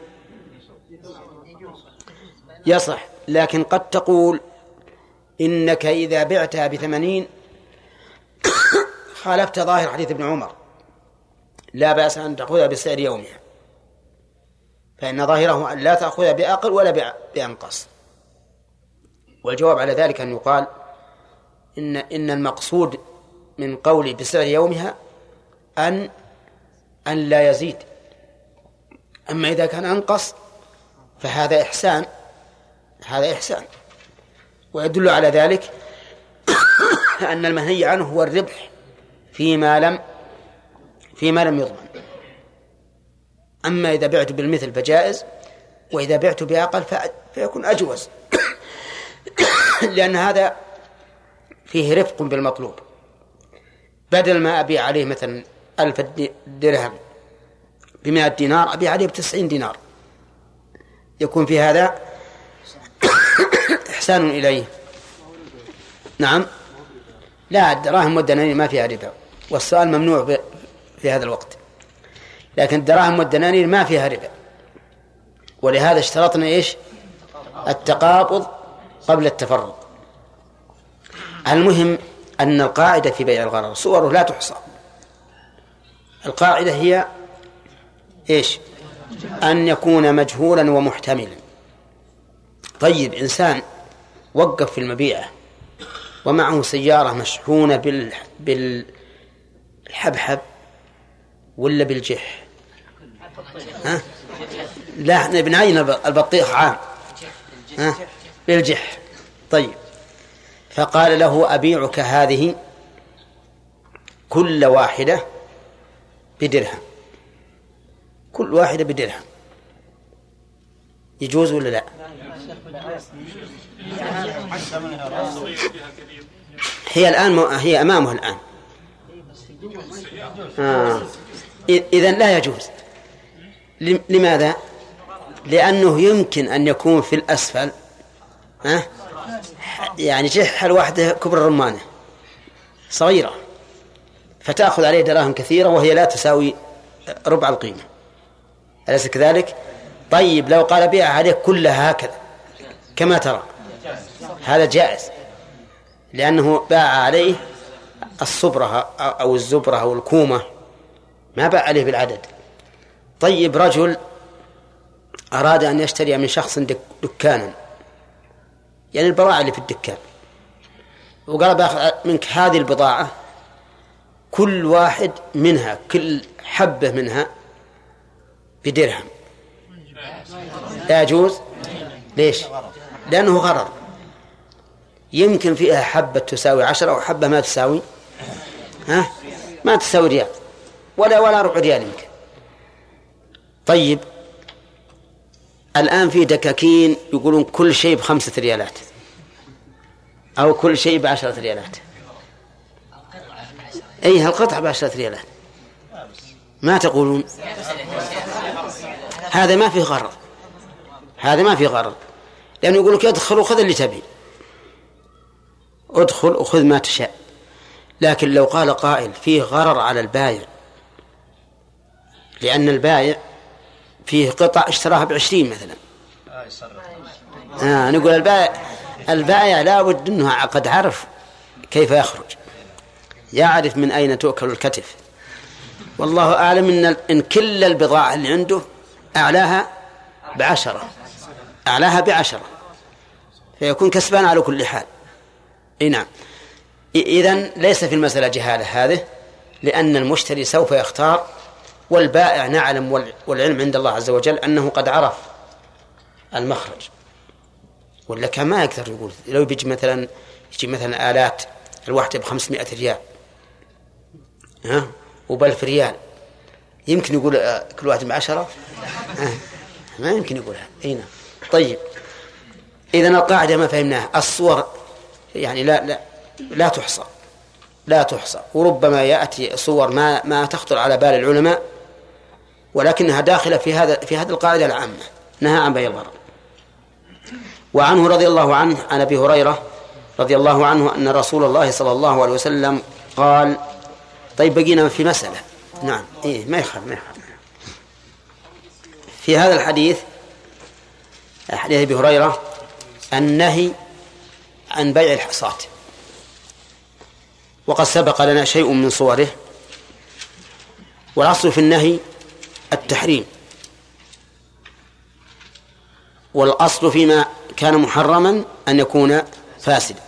يصح. لكن قد تقول إنك إذا بعتها بثمانين خالفت ظاهر حديث ابن عمر. لا بأس أن تأخذها بسعر يومها. فإن ظاهره أن لا تأخذها بأقل ولا بأنقص. والجواب على ذلك أن يقال إن إن المقصود من قولي بسعر يومها أن أن لا يزيد. أما إذا كان أنقص فهذا إحسان. هذا إحسان. ويدل على ذلك (coughs) أن المنهي عنه هو الربح فيما لم فيما لم يضمن. أما إذا بعت بالمثل فجائز وإذا بعت بأقل فيكون أجوز. (coughs) لأن هذا فيه رفق بالمطلوب. بدل ما أبيع عليه مثلا ألف درهم بمائة دينار أبيع عليه بتسعين دينار. يكون في هذا إحسان إليه. نعم. لا الدراهم والدنانير ما فيها ربا والسؤال ممنوع في هذا الوقت. لكن الدراهم والدنانير ما فيها ربا. ولهذا اشترطنا إيش؟ التقابض قبل التفرق. المهم أن القاعدة في بيع الغرر صوره لا تحصى. القاعدة هي إيش؟ أن يكون مجهولا ومحتملا. طيب إنسان وقف في المبيعة. ومعه سيارة مشحونة بال بالحبحب ولا بالجح. ها؟ لا إحنا بنعين البطيخ عام. ها؟ بالجح. طيب. فقال له أبيعك هذه كل واحدة بدرهم. كل واحدة بدرهم. يجوز ولا لا؟ هي الآن هي أمامه الآن آه. إذن لا يجوز لماذا؟ لأنه يمكن أن يكون في الأسفل ها؟ يعني جح الواحدة كبر الرمانة صغيرة فتأخذ عليه دراهم كثيرة وهي لا تساوي ربع القيمة أليس كذلك؟ طيب لو قال بيع عليه كلها هكذا كما ترى هذا جائز. لأنه باع عليه الصبرة أو الزبرة أو الكومة. ما باع عليه بالعدد. طيب رجل أراد أن يشتري من شخص دكانا. يعني البضاعة اللي في الدكان. وقال باخذ منك هذه البضاعة كل واحد منها كل حبة منها بدرهم. لا يجوز؟ ليش؟ لأنه غرر. يمكن فيها حبة تساوي عشرة أو حبة ما تساوي. ها؟ ما تساوي ريال. ولا ولا ربع ريال يمكن. طيب. الآن في دكاكين يقولون كل شيء بخمسة ريالات. أو كل شيء بعشرة ريالات. أي هالقطعة بعشرة ريالات. ما تقولون؟ هذا ما فيه غرض هذا ما فيه غرض لأنه يقول لك ادخل وخذ اللي تبي. ادخل وخذ ما تشاء. لكن لو قال قائل فيه غرر على البايع لأن البايع فيه قطع اشتراها بعشرين مثلا. آه نقول البائع البائع لا بد أنه قد عرف كيف يخرج. يعرف من أين تؤكل الكتف. والله أعلم إن إن كل البضاعة اللي عنده أعلاها بعشرة. أعلاها بعشرة فيكون كسبان على كل حال. إي نعم. إذا ليس في المسألة جهالة هذه لأن المشتري سوف يختار والبائع نعلم والعلم عند الله عز وجل أنه قد عرف المخرج. ولا كان ما يقدر يقول لو بيجي مثلا يجي مثلا آلات الواحدة ب 500 ريال ها؟ وبألف ريال. يمكن يقول آه، كل واحد بعشرة؟ ها ما يمكن يقولها. إي نعم. طيب. إذا القاعدة ما فهمناها. الصور يعني لا لا لا تحصى. لا تحصى. وربما يأتي صور ما ما تخطر على بال العلماء ولكنها داخلة في هذا في هذه القاعدة العامة. نهى عن بيع الغرض وعنه رضي الله عنه عن أبي هريرة رضي الله عنه أن رسول الله صلى الله عليه وسلم قال طيب بقينا في مسألة. نعم. إيه ما يخالف ما يخالف. في هذا الحديث حديث أبي هريرة النهي عن بيع الحصاة. وقد سبق لنا شيء من صوره والأصل في النهي التحريم. والأصل فيما كان محرما أن يكون فاسدا.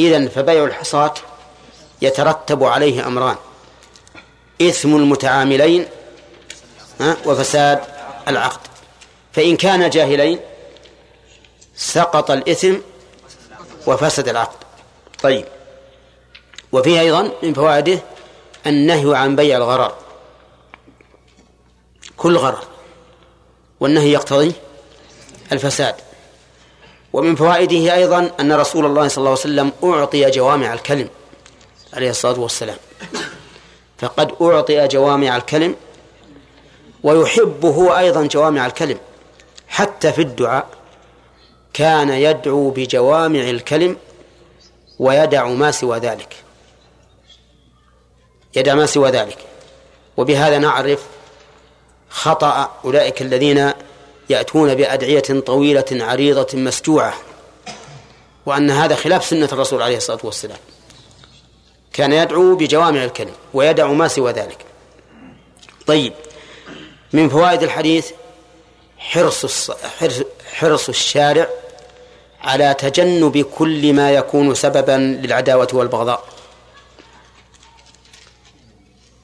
إذن فبيع الحصاة يترتب عليه أمران إثم المتعاملين وفساد العقد. فإن كان جاهلين سقط الإثم وفسد العقد. طيب. وفيه أيضا من فوائده النهي عن بيع الغرر. كل غرر. والنهي يقتضي الفساد. ومن فوائده أيضا أن رسول الله صلى الله عليه وسلم أعطي جوامع الكلم عليه الصلاة والسلام. فقد أعطي جوامع الكلم ويحبه أيضا جوامع الكلم حتى في الدعاء. كان يدعو بجوامع الكلم ويدع ما سوى ذلك. يدع ما سوى ذلك. وبهذا نعرف خطأ أولئك الذين يأتون بأدعية طويلة عريضة مسجوعة وأن هذا خلاف سنة الرسول عليه الصلاة والسلام. كان يدعو بجوامع الكلم ويدع ما سوى ذلك. طيب من فوائد الحديث حرص حرص, حرص الشارع على تجنب كل ما يكون سببا للعداوة والبغضاء.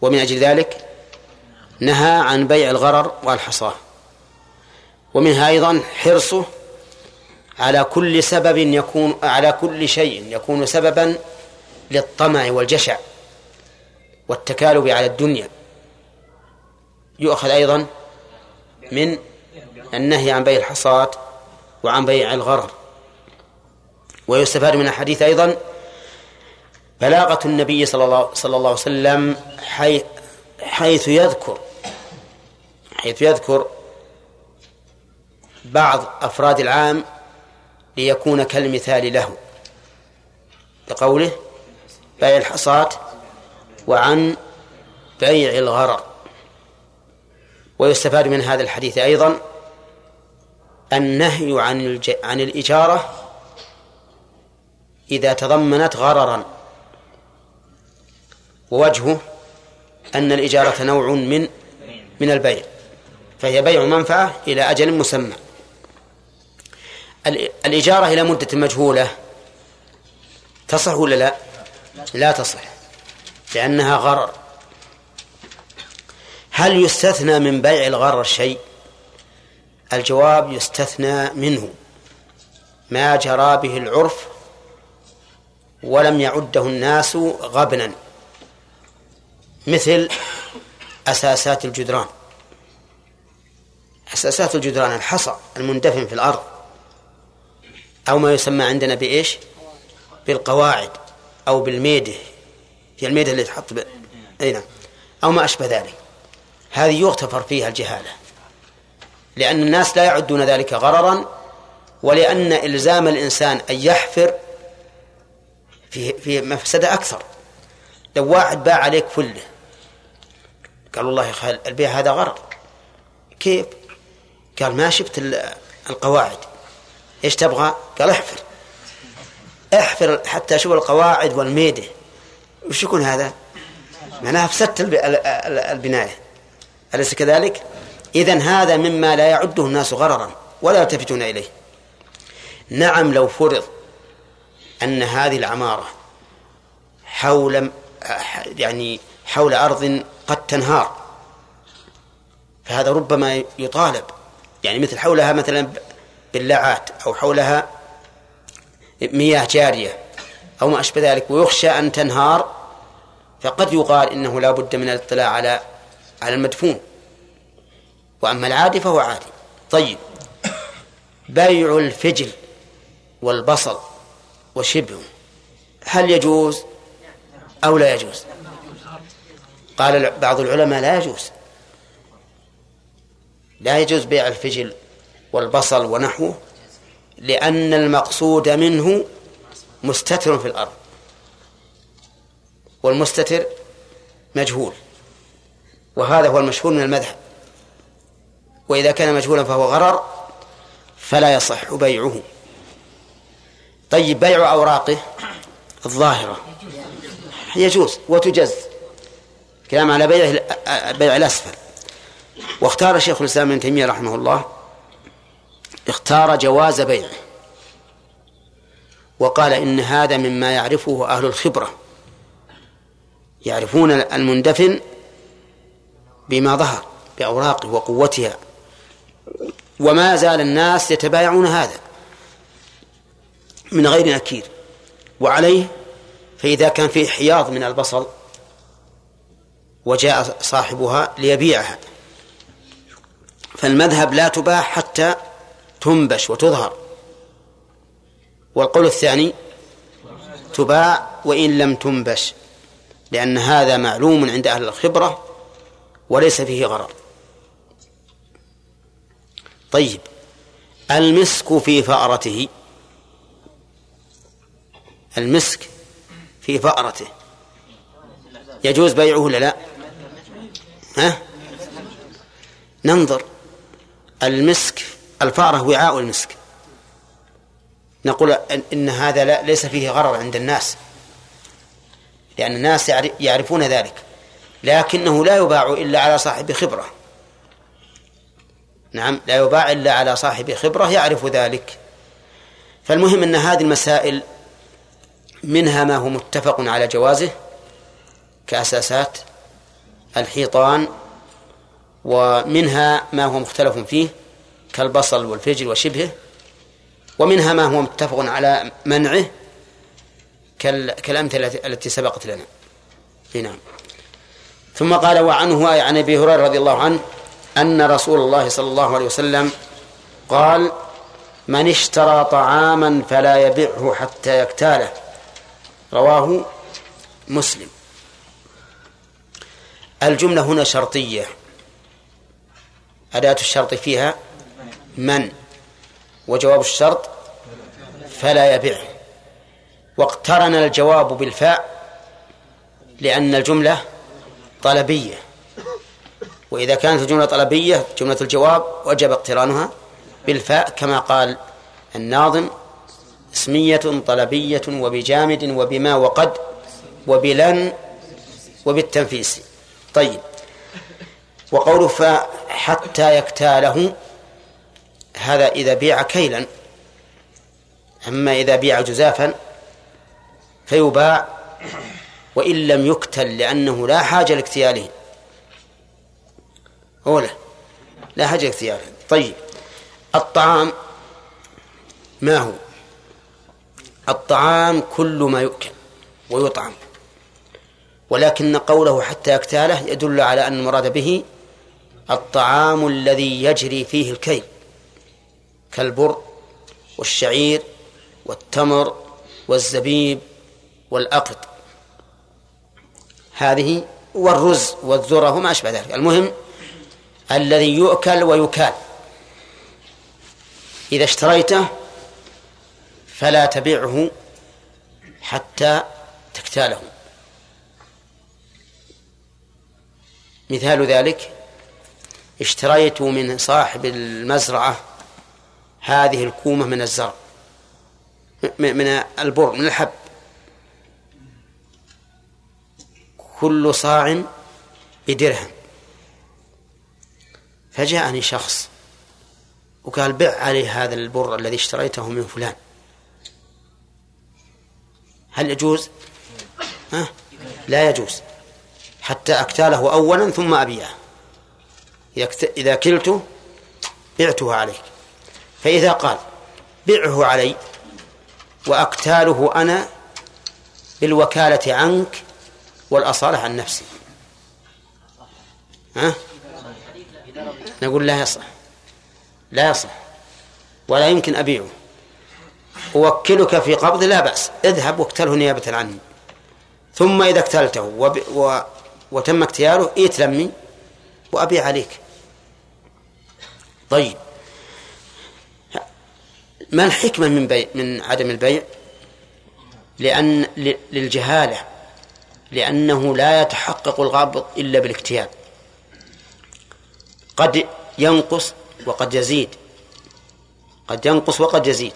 ومن أجل ذلك نهى عن بيع الغرر والحصاه ومنها أيضا حرصه على كل سبب يكون على كل شيء يكون سببا للطمع والجشع والتكالب على الدنيا. يؤخذ أيضا من النهي عن بيع الحصاد وعن بيع الغرر. ويستفاد من الحديث أيضا بلاغة النبي صلى الله, صلى الله عليه وسلم حيث يذكر حيث يذكر بعض أفراد العام ليكون كالمثال له بقوله بيع الحصاة وعن بيع الغرر ويستفاد من هذا الحديث أيضا النهي عن. عن الإجارة إذا تضمنت غررا. ووجهه أن الإجارة نوع من من البيع. فهي بيع منفعة إلى أجل مسمى. الإجارة إلى مدة مجهولة تصح ولا لا؟ لا تصح لأنها غرر. هل يستثنى من بيع الغرر شيء؟ الجواب يستثنى منه. ما جرى به العرف ولم يعده الناس غبنا. مثل أساسات الجدران. أساسات الجدران الحصى المندفن في الأرض. أو ما يسمى عندنا بإيش؟ بالقواعد أو بالميدة. هي الميدة اللي تحط ب... أي نعم. أو ما أشبه ذلك. هذه يغتفر فيها الجهالة. لأن الناس لا يعدون ذلك غررا ولأن إلزام الإنسان أن يحفر في في مفسدة أكثر لو واحد باع عليك فلة قال والله يا خال البيع هذا غرر كيف؟ قال ما شفت القواعد إيش تبغى؟ قال احفر احفر حتى أشوف القواعد والميدة وش يكون هذا؟ معناها أفسدت الب- ال- ال- البناية أليس كذلك؟ إذا هذا مما لا يعده الناس غررا ولا يلتفتون إليه نعم لو فرض أن هذه العمارة حول يعني حول أرض قد تنهار. فهذا ربما يطالب. يعني مثل حولها مثلا بلاعات أو حولها مياه جارية أو ما أشبه ذلك ويخشى أن تنهار فقد يقال إنه لا بد من الاطلاع على على المدفون. وأما العادي فهو عادي. طيب. بيع الفجل والبصل. وشبهه. هل يجوز أو لا يجوز؟ قال بعض العلماء لا يجوز. لا يجوز بيع الفجل والبصل ونحوه لأن المقصود منه مستتر في الأرض والمستتر مجهول وهذا هو المشهور من المذهب وإذا كان مجهولا فهو غرر فلا يصح بيعه. طيب بيع أوراقه الظاهرة. يجوز وتجز. كلام على بيع بيع الأسفل. واختار شيخ الإسلام ابن تيمية رحمه الله اختار جواز بيعه. وقال إن هذا مما يعرفه أهل الخبرة. يعرفون المندفن بما ظهر بأوراقه وقوتها. وما زال الناس يتبايعون هذا. من غير نكير وعليه فإذا كان فيه حياض من البصل وجاء صاحبها ليبيعها. فالمذهب لا تباع حتى تنبش وتظهر. والقول الثاني تباع وإن لم تنبش لأن هذا معلوم عند أهل الخبرة وليس فيه غرر. طيب المسك في فأرته. المسك في فأرته. يجوز بيعه ولا لا؟ ها؟ ننظر. المسك الفأرة وعاء المسك. نقول إن هذا لا ليس فيه غرر عند الناس. لأن الناس يعرفون ذلك. لكنه لا يباع إلا على صاحب خبرة. نعم لا يباع إلا على صاحب خبرة يعرف ذلك. فالمهم أن هذه المسائل منها ما هو متفق على جوازه كأساسات الحيطان ومنها ما هو مختلف فيه كالبصل والفجل وشبهه ومنها ما هو متفق على منعه كالأمثلة التي سبقت لنا. نعم. ثم قال وعنه عن أبي هريرة رضي الله عنه أن رسول الله صلى الله عليه وسلم قال من اشترى طعاما فلا يبيعه حتى يكتاله. رواه مسلم. الجملة هنا شرطية. أداة الشرط فيها من؟ وجواب الشرط فلا يبيعه واقترن الجواب بالفاء لأن الجملة طلبية. وإذا كانت الجملة طلبية جملة الجواب وجب اقترانها بالفاء كما قال الناظم اسمية طلبية وبجامد وبما وقد وبلن وبالتنفيس. طيب. وقوله فحتى يكتاله هذا إذا بيع كيلا أما إذا بيع جزافا فيباع وإن لم يكتل لأنه لا حاجة لاكتياله. أولا لا حاجة لاكتياله. طيب. الطعام ما هو؟ الطعام كل ما يؤكل ويطعم. ولكن قوله حتى يكتاله يدل على أن المراد به الطعام الذي يجري فيه الكيل كالبر والشعير والتمر والزبيب والأقط. هذه والرز والذرة وما أشبه ذلك. المهم الذي يؤكل ويكال. إذا اشتريته فلا تبيعه حتى تكتاله. مثال ذلك اشتريت من صاحب المزرعة هذه الكومة من الزرع من البر من الحب. كل صاع بدرهم. فجاءني شخص وقال بع علي هذا البر الذي اشتريته من فلان. هل يجوز؟ ها؟ لا يجوز. حتى أكتاله أولا ثم أبيعه. إذا كلته بعته عليك. فإذا قال بعه علي وأكتاله أنا بالوكالة عنك والأصالة عن نفسي. ها؟ نقول لا يصح. لا يصح. ولا يمكن أبيعه. أوكلك في قبض لا بأس. اذهب واقتله نيابة عني. ثم إذا اقتلته وب... و... وتم اختياره ائت لمي وأبيع عليك. طيب. ما الحكمة من بيع من عدم البيع؟ لأن للجهالة. لأنه لا يتحقق الغابض إلا بالاكتياب. قد ينقص وقد يزيد. قد ينقص وقد يزيد.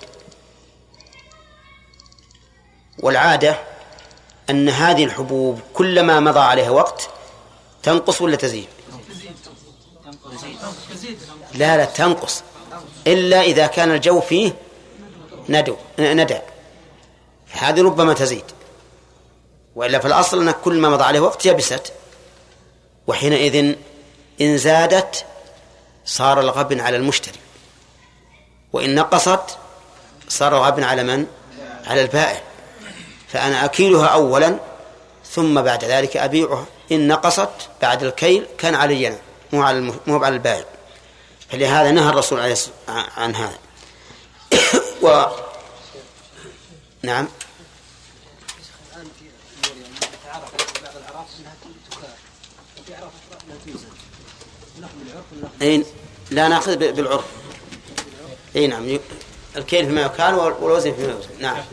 والعادة أن هذه الحبوب كلما مضى عليها وقت تنقص ولا تزيد؟ لا لا تنقص. إلا إذا كان الجو فيه ندو ندى. هذه ربما تزيد. وإلا في الأصل أن كل ما مضى عليه وقت يبست. وحينئذ إن زادت صار الغبن على المشتري. وإن نقصت صار الغبن على من؟ على البائع. فأنا أكيلها أولا ثم بعد ذلك أبيعها. إن نقصت بعد الكيل كان علي أنا مو على مو على البائع. فلهذا نهى الرسول عليه عن هذا. (coughs) و نعم. أي لا نأخذ بالعرف. إي نعم الكيل فيما يكال والوزن فيما يوزن نعم.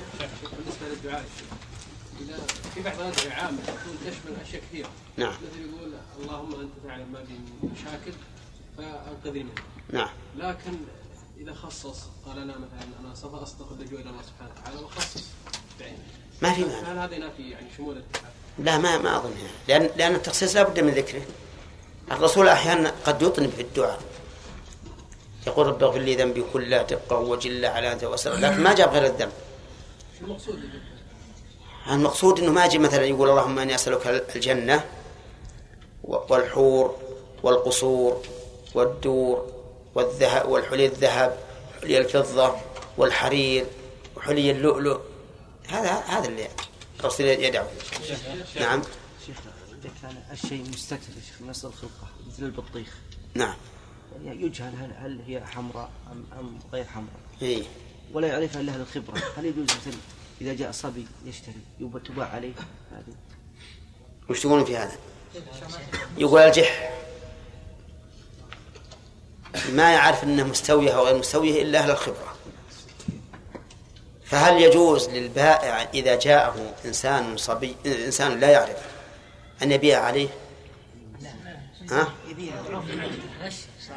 في بعض الادعيه عامه تكون تشمل اشياء كثيرة. نعم. مثل يقول اللهم أنت تعلم ما بي مشاكل فأنقذني منها. نعم. لكن إذا خصص قال أنا مثلا أنا سوف اصدق اللجوء إلى الله سبحانه وتعالى وخصص بعينه ما في مانع. هل هذا ينافي يعني شمول الدعاء؟ لا ما ما أظن. لأن لأن التخصيص لا بد من ذكره. الرسول أحيانا قد يطنب في الدعاء. يقول رب اغفر لي ذنبي كله دقه وجله على أنت واسر لكن ما جاب غير الذنب. المقصود؟ المقصود إنه ما يجي مثلا يقول اللهم إني أسألك الجنة والحور والقصور والدور والذهب والحلي الذهب حلي الفضة والحرير وحلي اللؤلؤ. هذا هذا اللي الرسول يدعو. نعم. شيخ كان الشيء مستتر شيخ نص الخلقة مثل البطيخ. نعم. يجهل هل, هل هي حمراء أم, أم غير حمراء؟ إيه؟ ولا يعرفها إلا أهل الخبرة. هل يجوز مثل إذا جاء صبي يشتري تباع عليه هذه وش تقولون في هذا؟ يقول الجح ما يعرف إنه مستويه أو غير مستويه إلا أهل الخبرة فهل يجوز للبائع إذا جاءه إنسان صبي إنسان لا يعرف أن يبيع عليه؟ ها؟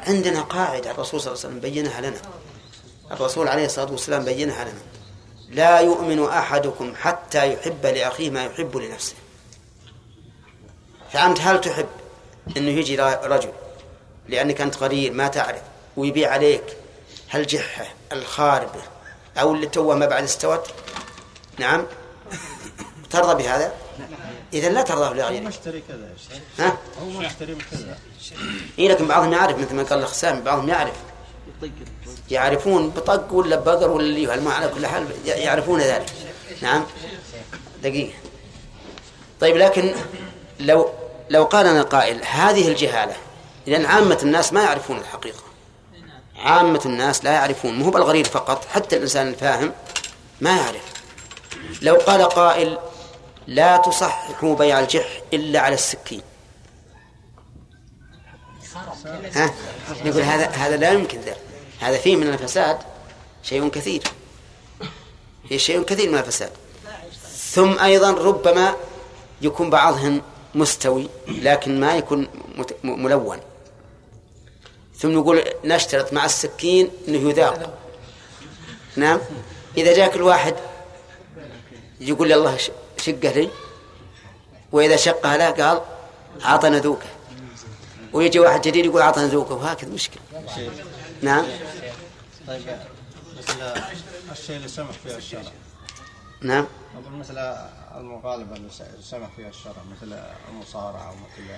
عندنا قاعدة الرسول صلى الله عليه وسلم بينها لنا الرسول عليه الصلاة والسلام بينها لنا لا يؤمن أحدكم حتى يحب لأخيه ما يحب لنفسه. فأنت هل تحب أنه يجي رجل لأنك أنت غرير ما تعرف ويبيع عليك هالجحة الخاربة أو اللي توه ما بعد استوت؟ نعم. ترضى بهذا؟ إذا لا ترضى لغيرك. مشتري كذا ها؟ هو مشتري كذا. إيه لكن بعضهم يعرف مثل ما قال الأخ سامي بعضهم يعرف. يعرفون بطق ولا بقر ولا اللي على كل حال يعرفون ذلك. نعم؟ دقيقة. طيب لكن لو لو قال قائل هذه الجهالة لأن عامة الناس ما يعرفون الحقيقة. عامة الناس لا يعرفون مو بالغريب فقط حتى الإنسان الفاهم ما يعرف. لو قال قائل لا تصححوا بيع الجح إلا على السكين. ها؟ نقول هذا هذا لا يمكن ذلك. هذا فيه من الفساد شيء كثير. فيه شيء كثير من الفساد. ثم أيضا ربما يكون بعضهم مستوي لكن ما يكون ملون. ثم نقول نشترط مع السكين إنه يذاق. نعم؟ إذا جاك الواحد يقول لي الله شقه لي وإذا شقها له قال أعطنا ذوقه. ويجي واحد جديد يقول أعطنا ذوقه وهكذا مشكلة. نعم. طيب مثل الشيء اللي سمح فيه الشرع. نعم. أقول مثل المغالبة اللي سمح فيها الشرع مثل المصارعة ومثل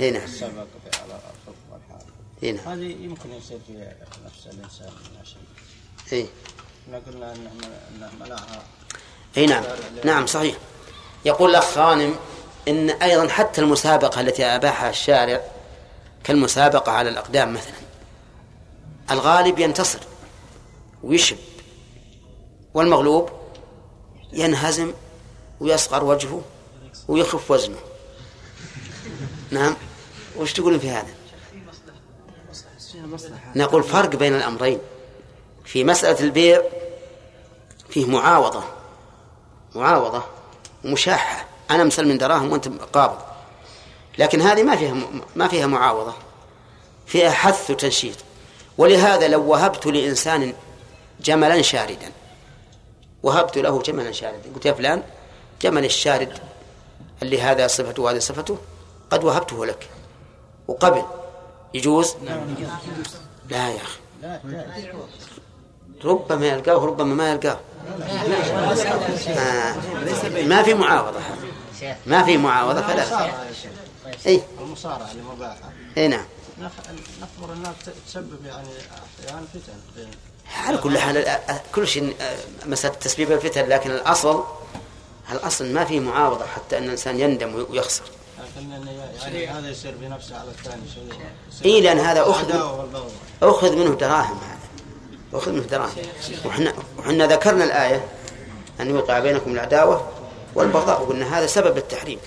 إي نعم. السبق على الخف والحال. إي نعم. هذه يمكن يصير في نفس الإنسان من شيء إي. إحنا قلنا انه انه منعها إي نعم. نعم صحيح. يقول الأخ غانم إن أيضا حتى المسابقة التي أباحها الشارع كالمسابقة على الأقدام مثلا. الغالب ينتصر ويشب والمغلوب ينهزم ويصغر وجهه ويخف وزنه. نعم. وش تقولون في هذا؟ نقول فرق بين الأمرين. في مسألة البيع فيه معاوضة معاوضة ومشاحة أنا مسلم دراهم وأنت قابض. لكن هذه ما فيها ما فيها معاوضة. فيها حث وتنشيط. ولهذا لو وهبت لإنسان جملا شاردا وهبت له جملا شاردا. قلت يا فلان جمل الشارد اللي هذا صفته وهذه صفته قد وهبته لك. وقبل يجوز؟ لا يا أخي. ربما يلقاه ربما ما يلقاه. آه. ما في معاوضة. ما في معاوضة فلا. اي المصارعة اللي مباحة اي نعم. نخ- نخبر انها ت- تسبب يعني أحيانا فتن بين على كل حال كل شيء مسألة تسبيب الفتن لكن الأصل الأصل ما في معاوضة حتى أن الإنسان يندم ويخسر. لكن يعني هذا يصير بنفسه على الثاني إي لأن هذا والبغضاء. أخذ منه دراهم هذا. أخذ منه دراهم. وحنا وحنا ذكرنا الآية أن يوقع بينكم العداوة والبغضاء وقلنا هذا سبب التحريم.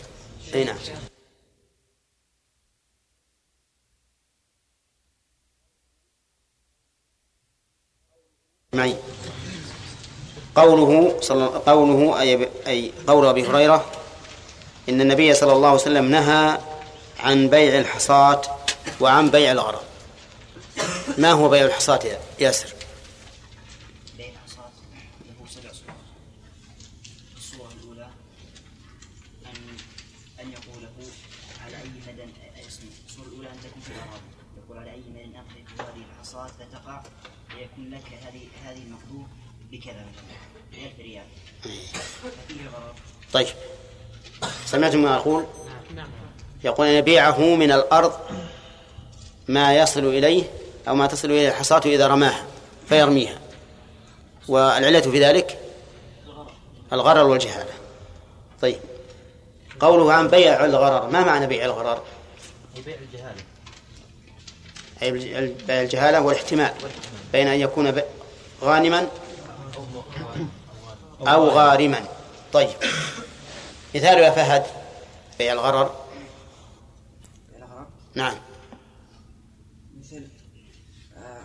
أي نعم. معي. قوله صلى قوله أي, أي قول أبي هريرة إن النبي صلى الله عليه وسلم نهى عن بيع الحصاة وعن بيع الغرض ما هو بيع الحصاة يا ياسر بيع الحصاة له سبع صور الصورة الأولى أن أن يقوله على أي مدى يصنع الصورة الأولى أن تكون في الأراضي يقول على أي مدى أقذف هذه الحصاة فتقع فيكون لك هذه هذه المقدور بكذا مثلا بألف ريال ففيه غرض طيب. سمعتم ما أقول؟ يقول أن يبيعه من الأرض ما يصل إليه أو ما تصل إليه الحصاة إذا رماها فيرميها. والعلة في ذلك؟ الغرر والجهالة. طيب. قوله عن بيع الغرر ما معنى بيع الغرر؟ يبيع الجهالة. أي بيع الجهالة والاحتمال بين أن يكون غانما أو غارما. طيب. مثال يا فهد. بيع الغرر. نعم. مثل آه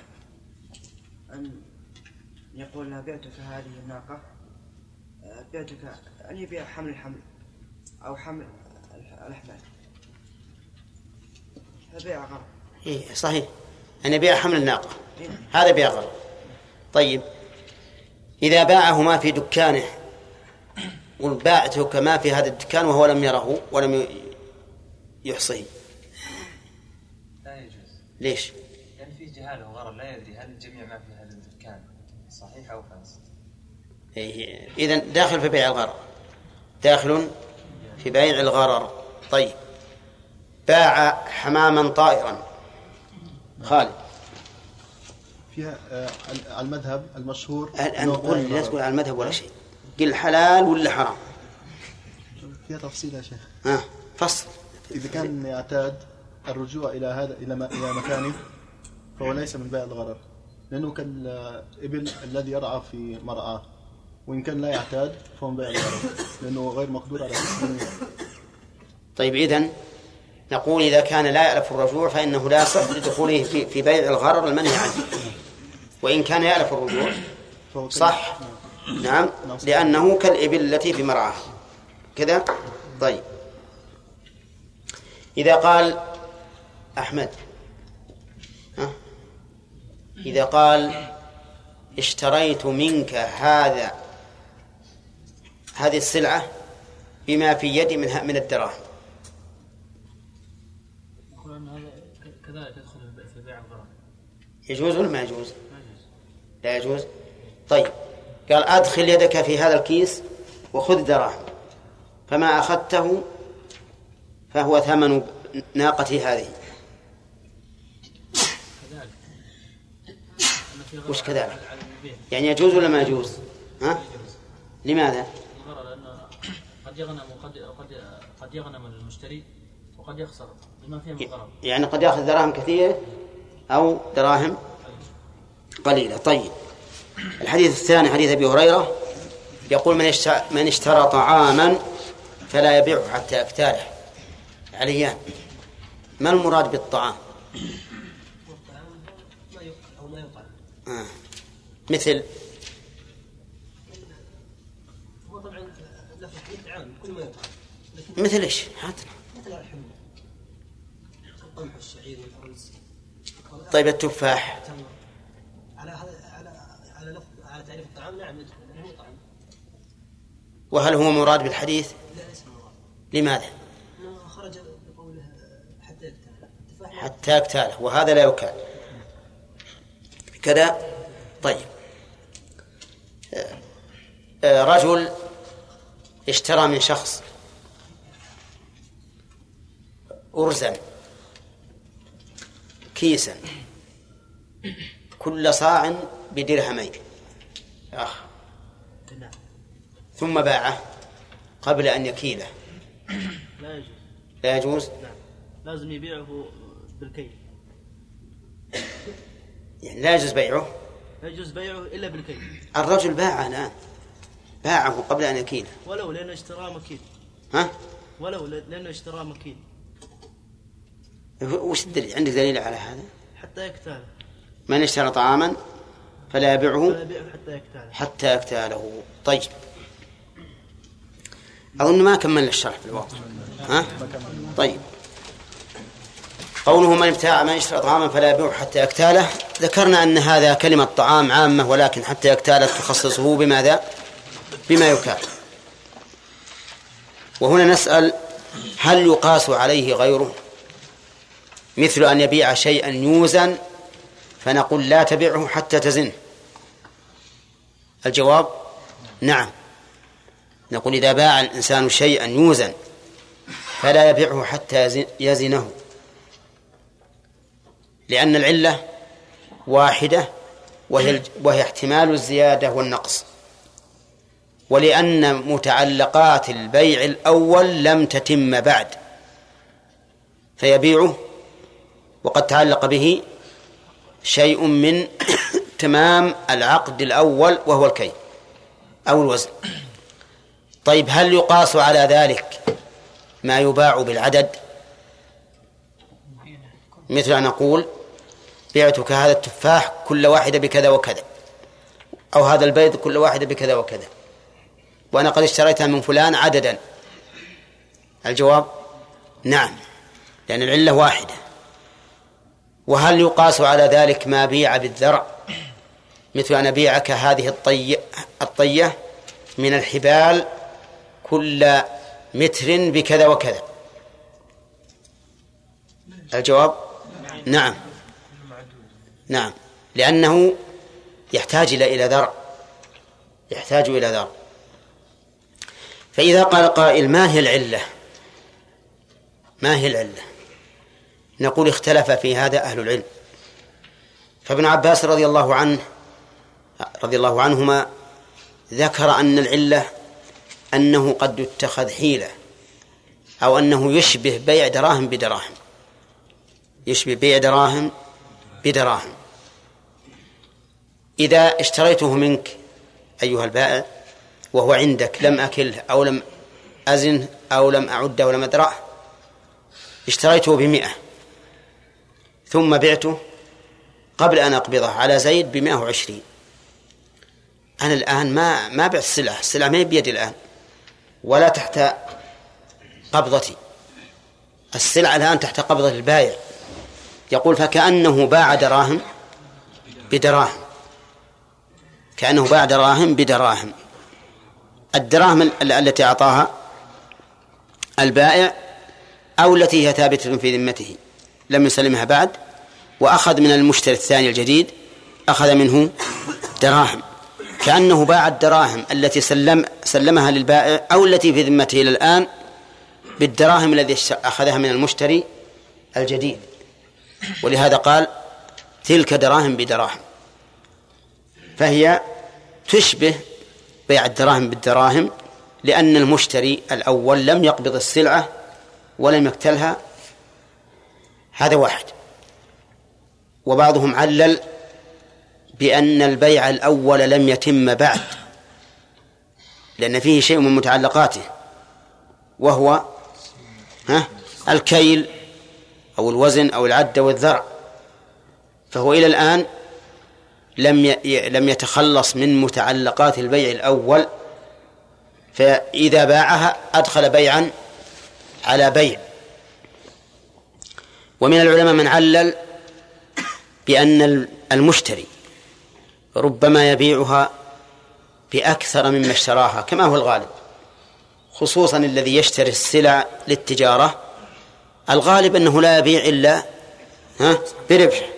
أن يقول بعتك هذه الناقة آه بعتك أن يبيع حمل الحمل أو حمل الأحمال فبيع غرض إيه صحيح. أن يبيع حمل الناقة. هذا بيع غرر. طيب. إذا باعه ما في دكانه قل باعتك ما في هذا الدكان وهو لم يره ولم ي- يحصيه. لا يجوز. ليش؟ يعني في جهالة وغرر لا يدري هل الجميع ما في هذا الدكان صحيح أو فاسد؟ إيه إذا داخل في بيع الغرر. داخل في بيع الغرر. طيب. باع حماما طائرا. خالد. فيها آه، على المذهب المشهور بيع لا. تقول على المذهب ولا شيء. قل حلال ولا حرام؟ فيها تفصيل يا شيخ. ها فصل. إذا كان يعتاد الرجوع إلى هذا إلى م- إلى مكانه فهو ليس من بيع الغرر. لأنه كالإبل الذي يرعى في مرعاه. وإن كان لا يعتاد فهو من بيع الغرر. لأنه غير مقدور على طيب إذن نقول إذا كان لا يألف الرجوع فإنه لا يصح لدخوله في, في بيع الغرر المنهي عنه. وإن كان يألف الرجوع صح. نعم. لأنه كالإبل التي في مرعاه كذا؟ طيب. إذا قال أحمد ها؟ إذا قال اشتريت منك هذا هذه السلعة بما في يدي من من الدراهم. كذلك يدخل في بيع الغرام. يجوز ولا ما يجوز؟ لا يجوز؟ طيب. قال أدخل يدك في هذا الكيس وخذ دراهم فما أخذته فهو ثمن ناقتي هذه وش كذلك؟ يعني يجوز ولا ما يجوز؟ ها؟ لماذا؟ قد يغنم وقد قد قد يغنم المشتري وقد يخسر لما فيه من غرر يعني قد يأخذ دراهم كثيرة أو دراهم قليلة طيب الحديث الثاني حديث أبي هريرة يقول من من اشترى طعاما فلا يبيعه حتى يكتاله عليان ما المراد بالطعام؟ آه. مثل؟ هو طبعا عام ما مثل إيش؟ هات مثل الحمى القمح طيب التفاح التمر. على هذا على على لفظ على تعريف الطعام نعم يدخل لأنه طعام وهل هو مراد بالحديث؟ لا ليس مراد. لماذا؟ خرج بقوله حتى التفاح حتى يكتاله. وهذا لا يكال كذا؟ طيب. آه، آه، رجل اشترى من شخص أرزا كيسا كل صاع بدرهمين. أخ. ثم باعه قبل أن يكيله. لا يجوز. لا يجوز؟ لازم يبيعه بالكيل. يعني لا يجوز بيعه؟ لا يجوز بيعه إلا بالكيل. الرجل باعه الآن. باعه قبل أن يكيله. ولو لأنه اشتراه مكيل. ها؟ ولو لأنه اشتراه مكيل. وش الدليل؟ عندك دليل على هذا؟ حتى يكتاله. من اشترى طعاما فلا يبيعه؟ فلا يبيعه حتى يكتاله. حتى يكتاله. طيب. أظن ما كملنا الشرح في الواقع ها؟ طيب. قوله من ابتاع من اشترى طعاما فلا يبيعه حتى يكتاله ذكرنا أن هذا كلمة طعام عامة ولكن حتى يكتاله تخصصه بماذا؟ بما يكال وهنا نسأل هل يقاس عليه غيره؟ مثل أن يبيع شيئا يوزن فنقول لا تبيعه حتى تزنه الجواب نعم. نقول إذا باع الإنسان شيئا يوزن فلا يبيعه حتى يزن- يزنه. لأن العلة واحدة وهي وهي احتمال الزيادة والنقص. ولأن متعلقات البيع الأول لم تتم بعد فيبيعه. وقد تعلق به شيء من (coughs) تمام العقد الأول وهو الكي أو الوزن. طيب هل يقاس على ذلك ما يباع بالعدد؟ مثل أن أقول بعتك هذا التفاح كل واحدة بكذا وكذا أو هذا البيض كل واحدة بكذا وكذا وأنا قد اشتريتها من فلان عددا. الجواب؟ نعم لأن العلة واحدة. وهل يقاس على ذلك ما بيع بالذرع؟ مثل أن أبيعك هذه الطية, الطية من الحبال كل متر بكذا وكذا. الجواب؟ نعم. نعم. لأنه يحتاج إلى إلى ذرع. يحتاج إلى ذرع. فإذا قال قائل ما هي العلة؟ ما هي العلة؟ نقول اختلف في هذا أهل العلم. فابن عباس رضي الله عنه رضي الله عنهما ذكر أن العلة أنه قد يتخذ حيلة أو أنه يشبه بيع دراهم بدراهم. يشبه بيع دراهم بدراهم. إذا اشتريته منك أيها البائع وهو عندك لم أكله أو لم أزنه أو لم أعده ولم أدرعه اشتريته بمئة ثم بعته قبل أن أقبضه على زيد بمئة وعشرين. أنا الآن ما ما بعت السلعة السلعة ما هي بيدي الآن. ولا تحت قبضتي. السلعة الآن تحت قبضة البائع. يقول فكأنه باع دراهم بدراهم. كأنه باع دراهم بدراهم. الدراهم ال- التي أعطاها البائع أو التي هي ثابتة في ذمته. لم يسلمها بعد. وأخذ من المشتري الثاني الجديد أخذ منه دراهم. كأنه باع الدراهم التي سلم سلمها للبائع أو التي في ذمته إلى الآن بالدراهم الذي أخذها من المشتري الجديد. ولهذا قال تلك دراهم بدراهم. فهي تشبه بيع الدراهم بالدراهم لأن المشتري الأول لم يقبض السلعة ولم يقتلها. هذا واحد. وبعضهم علل بأن البيع الأول لم يتم بعد لأن فيه شيء من متعلقاته وهو ها الكيل أو الوزن أو العد أو الذرع. فهو إلى الآن لم لم يتخلص من متعلقات البيع الأول فإذا باعها أدخل بيعا على بيع. ومن العلماء من علل بأن المشتري ربما يبيعها بأكثر مما اشتراها كما هو الغالب خصوصا الذي يشتري السلع للتجارة. الغالب أنه لا يبيع إلا ها بربح.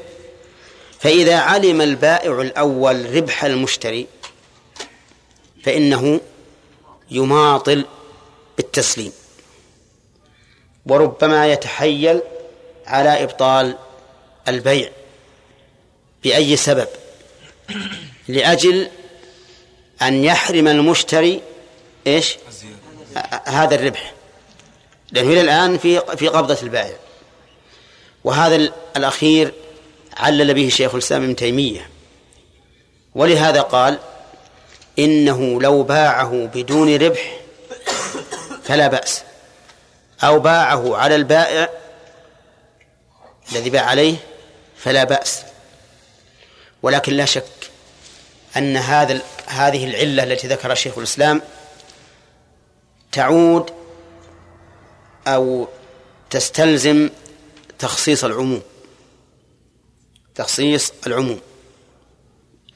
فإذا علم البائع الأول ربح المشتري فإنه يماطل بالتسليم. وربما يتحيل على إبطال البيع بأي سبب. لأجل أن يحرم المشتري إيش؟ هذا الربح. لأنه إلى الآن في في قبضة البائع. وهذا الأخير علل به شيخ الإسلام ابن تيمية. ولهذا قال إنه لو باعه بدون ربح فلا بأس. أو باعه على البائع الذي باع عليه فلا بأس. ولكن لا شك أن هذا هذه العلة التي ذكرها شيخ الإسلام تعود أو تستلزم تخصيص العموم. تخصيص العموم.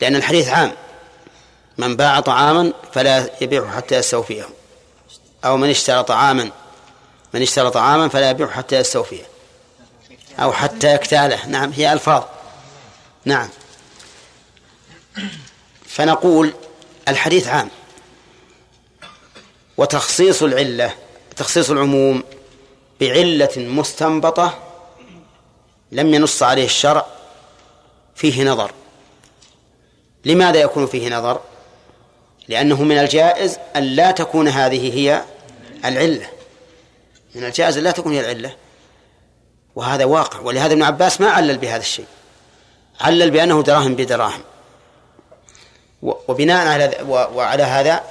لأن الحديث عام. من باع طعاما فلا يبيعه حتى يستوفيه. أو من اشترى طعاما من اشترى طعاما فلا يبيعه حتى يستوفيه. أو حتى يكتاله. نعم هي ألفاظ. نعم. فنقول الحديث عام. وتخصيص العلة تخصيص العموم بعلة مستنبطة لم ينص عليه الشرع فيه نظر. لماذا يكون فيه نظر؟ لأنه من الجائز أن لا تكون هذه هي العلة. من الجائز أن لا تكون هي العلة. وهذا واقع. ولهذا ابن عباس ما علل بهذا الشيء. علل بأنه دراهم بدراهم. وبناء على وعلى هذا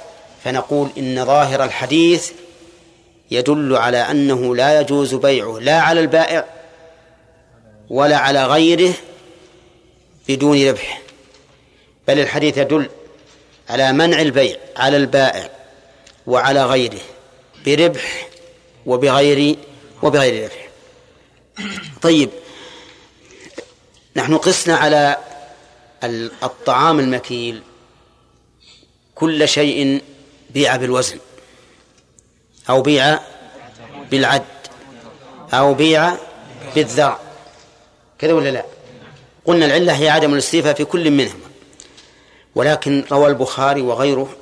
فنقول إن ظاهر الحديث يدل على أنه لا يجوز بيعه لا على البائع ولا على غيره بدون ربح. بل الحديث يدل على منع البيع على البائع وعلى غيره بربح وبغير وبغير ربح. طيب. نحن قسنا على الطعام المكيل. كل شيء بيع بالوزن أو بيع بالعد أو بيع بالذرع كذا ولا لا؟ قلنا العلة هي عدم الاستيفاء في كل منهما. ولكن روى البخاري وغيره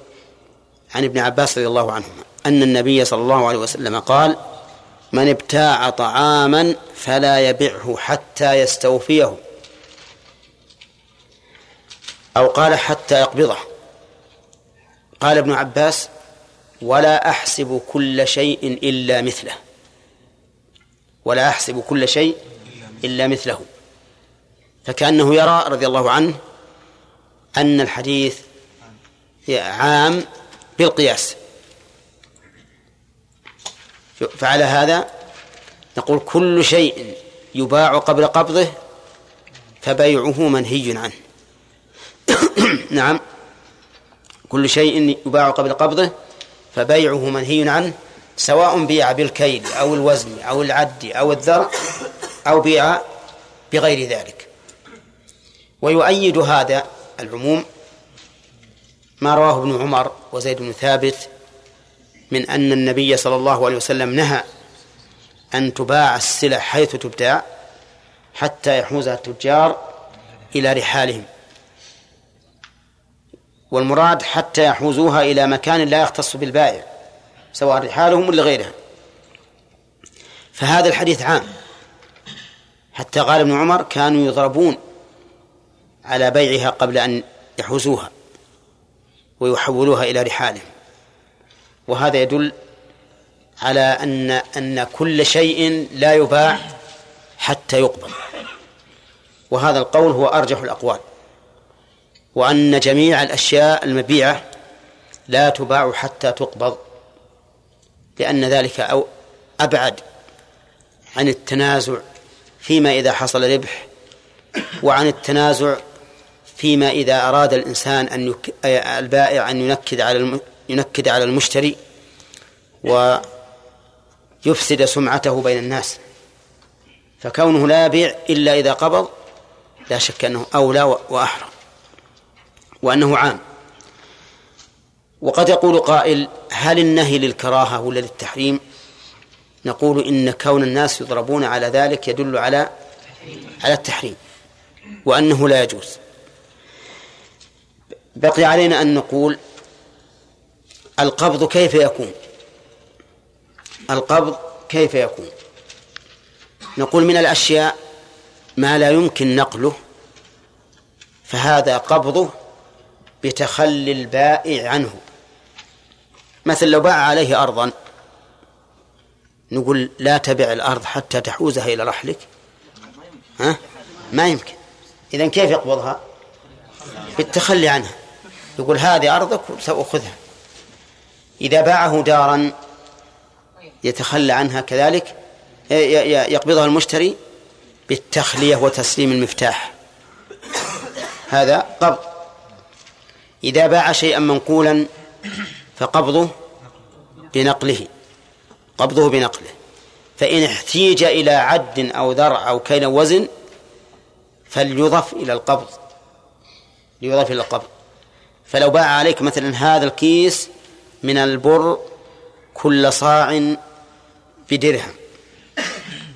عن ابن عباس رضي الله عنهما أن النبي صلى الله عليه وسلم قال من ابتاع طعاما فلا يبعه حتى يستوفيه أو قال حتى يقبضه. قال ابن عباس ولا أحسب كل شيء إلا مثله. ولا أحسب كل شيء إلا مثله. فكأنه يرى رضي الله عنه أن الحديث عام بالقياس. فعلى هذا نقول كل شيء يباع قبل قبضه فبيعه منهي عنه. (coughs) نعم. كل شيء يباع قبل قبضه فبيعه منهي عنه سواء بيع بالكيل أو الوزن أو العد أو الذرع أو بيع بغير ذلك. ويؤيد هذا العموم ما رواه ابن عمر وزيد بن ثابت من أن النبي صلى الله عليه وسلم نهى أن تباع السلع حيث تبتاع حتى يحوزها التجار إلى رحالهم. والمراد حتى يحوزوها إلى مكان لا يختص بالبائع سواء رحالهم ولا غيرها فهذا الحديث عام. حتى قال ابن عمر كانوا يضربون على بيعها قبل أن يحوزوها ويحولوها إلى رحالهم. وهذا يدل على أن أن كل شيء لا يباع حتى يقبل. وهذا القول هو أرجح الأقوال. وأن جميع الأشياء المبيعة لا تباع حتى تقبض لأن ذلك أو أبعد عن التنازع فيما إذا حصل ربح وعن التنازع فيما إذا أراد الإنسان أن يك... البائع أن ينكد على الم... ينكد على المشتري ويفسد سمعته بين الناس. فكونه لا يبيع إلا إذا قبض لا شك أنه أولى وأحرى وأنه عام. وقد يقول قائل هل النهي للكراهة ولا للتحريم نقول إن كون الناس يضربون على ذلك يدل على على التحريم وأنه لا يجوز. بقي علينا أن نقول القبض كيف يكون؟ القبض كيف يكون؟ نقول من الأشياء ما لا يمكن نقله فهذا قبضه بتخلي البائع عنه. مثل لو باع عليه أرضا نقول لا تبع الأرض حتى تحوزها إلى رحلك. ها؟ ما يمكن. إذا كيف يقبضها؟ بالتخلي عنها. يقول هذه أرضك سأخذها إذا باعه دارا يتخلى عنها كذلك. يقبضها المشتري بالتخلية وتسليم المفتاح. هذا قبض. إذا باع شيئا منقولا فقبضه بنقله قبضه بنقله. فإن احتيج إلى عد أو ذرع أو كيل وزن فليضف إلى القبض ليضف إلى القبض. فلو باع عليك مثلا هذا الكيس من البر كل صاع بدرهم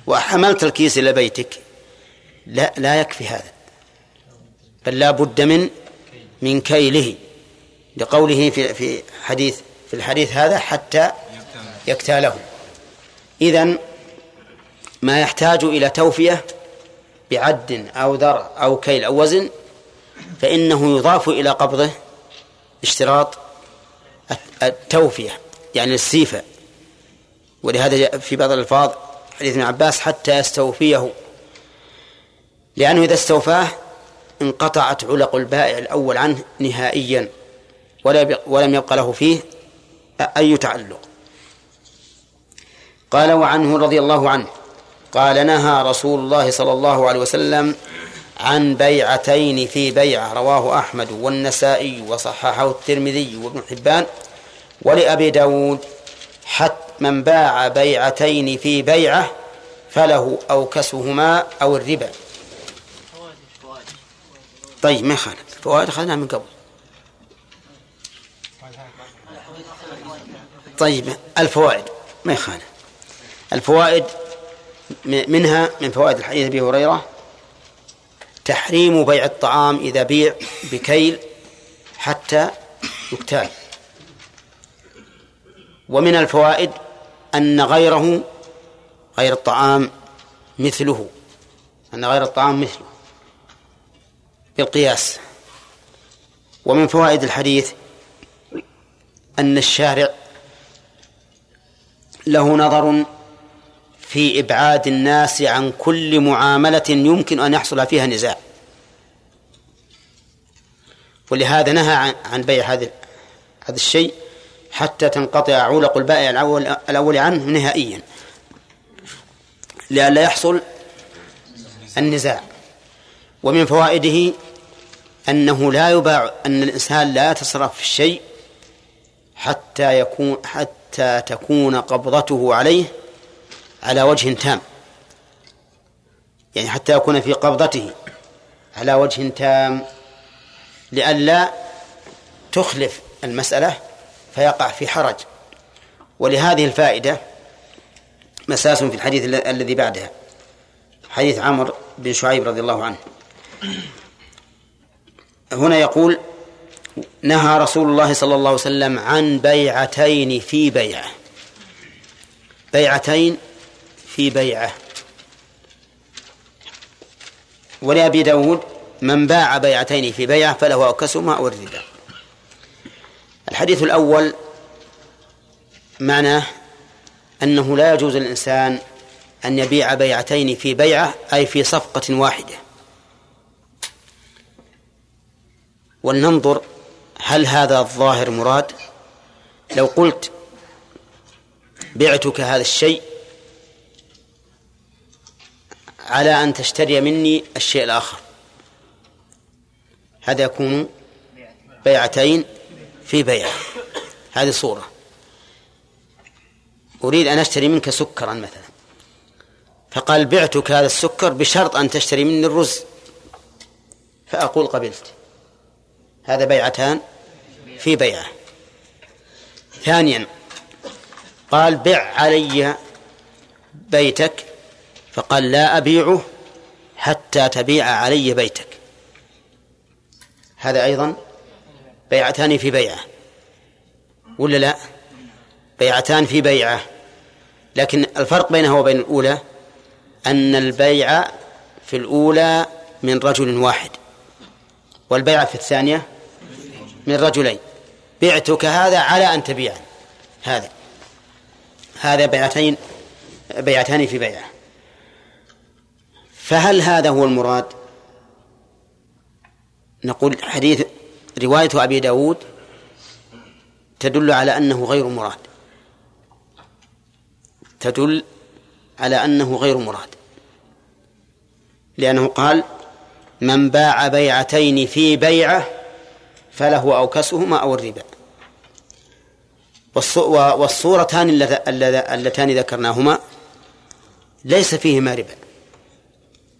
وحملت الكيس إلى بيتك لا لا يكفي هذا بل لا بد من من كيله لقوله في في حديث في الحديث هذا حتى يكتاله. إذن ما يحتاج إلى توفية بعد أو ذر أو كيل أو وزن فإنه يضاف إلى قبضه اشتراط التوفية يعني السيفة. ولهذا جاء في بعض الألفاظ حديث ابن عباس حتى يستوفيه لأنه إذا استوفاه انقطعت علق البائع الأول عنه نهائيا ولم يبق له فيه أي تعلق. قال وعنه رضي الله عنه قال نهى رسول الله صلى الله عليه وسلم عن بيعتين في بيعة رواه أحمد والنسائي وصححه الترمذي وابن حبان ولأبي داود. حتى من باع بيعتين في بيعة فله أو كسهما أو الربا. طيب ما يخالف. الفوائد أخذناها من قبل. طيب الفوائد. ما يخالف. الفوائد منها من فوائد الحديث أبي هريرة تحريم بيع الطعام إذا بيع بكيل حتى يكتال. ومن الفوائد أن غيره غير الطعام مثله. أن غير الطعام مثله. بالقياس. ومن فوائد الحديث أن الشارع له نظر في إبعاد الناس عن كل معاملة يمكن أن يحصل فيها نزاع. ولهذا نهى عن بيع هذا هذا الشيء حتى تنقطع علق البائع الأول عنه نهائيا. لئلا يحصل النزاع. ومن فوائده أنه لا يباع أن الإنسان لا يتصرف في الشيء حتى يكون حتى تكون قبضته عليه على وجه تام. يعني حتى يكون في قبضته على وجه تام. لئلا تخلف المسألة فيقع في حرج. ولهذه الفائدة مساس في الحديث ال- الذي بعدها حديث عمرو بن شعيب رضي الله عنه. هنا يقول نهى رسول الله صلى الله عليه وسلم عن بيعتين في بيعة. بيعتين في بيعة. ولأبي داود من باع بيعتين في بيعة فله أكسهما أو الربا الحديث الأول معناه أنه لا يجوز للإنسان أن يبيع بيعتين في بيعة أي في صفقة واحدة. ولننظر هل هذا الظاهر مراد؟ لو قلت بعتك هذا الشيء على أن تشتري مني الشيء الآخر. هذا يكون بيعتين في بيعة هذه صورة. أريد أن أشتري منك سكرا مثلا. فقال بعتك هذا السكر بشرط أن تشتري مني الرز. فأقول قبلت. هذا بيعتان في بيعة. ثانيا قال بع علي بيتك. فقال لا أبيعه حتى تبيع علي بيتك. هذا أيضا بيعتان في بيعة. ولا لا؟ بيعتان في بيعة. لكن الفرق بينها وبين الأولى أن البيع في الأولى من رجل واحد والبيع في الثانية من رجلين. بعتك هذا على أن تبيعني هذا. هذا بيعتين بيعتان في بيعة. فهل هذا هو المراد؟ نقول حديث رواية أبي داود تدل على أنه غير مراد. تدل على أنه غير مراد. لأنه قال من باع بيعتين في بيعة فله أوكسهما أو الربا. والصورتان اللتان ذكرناهما ليس فيهما ربا.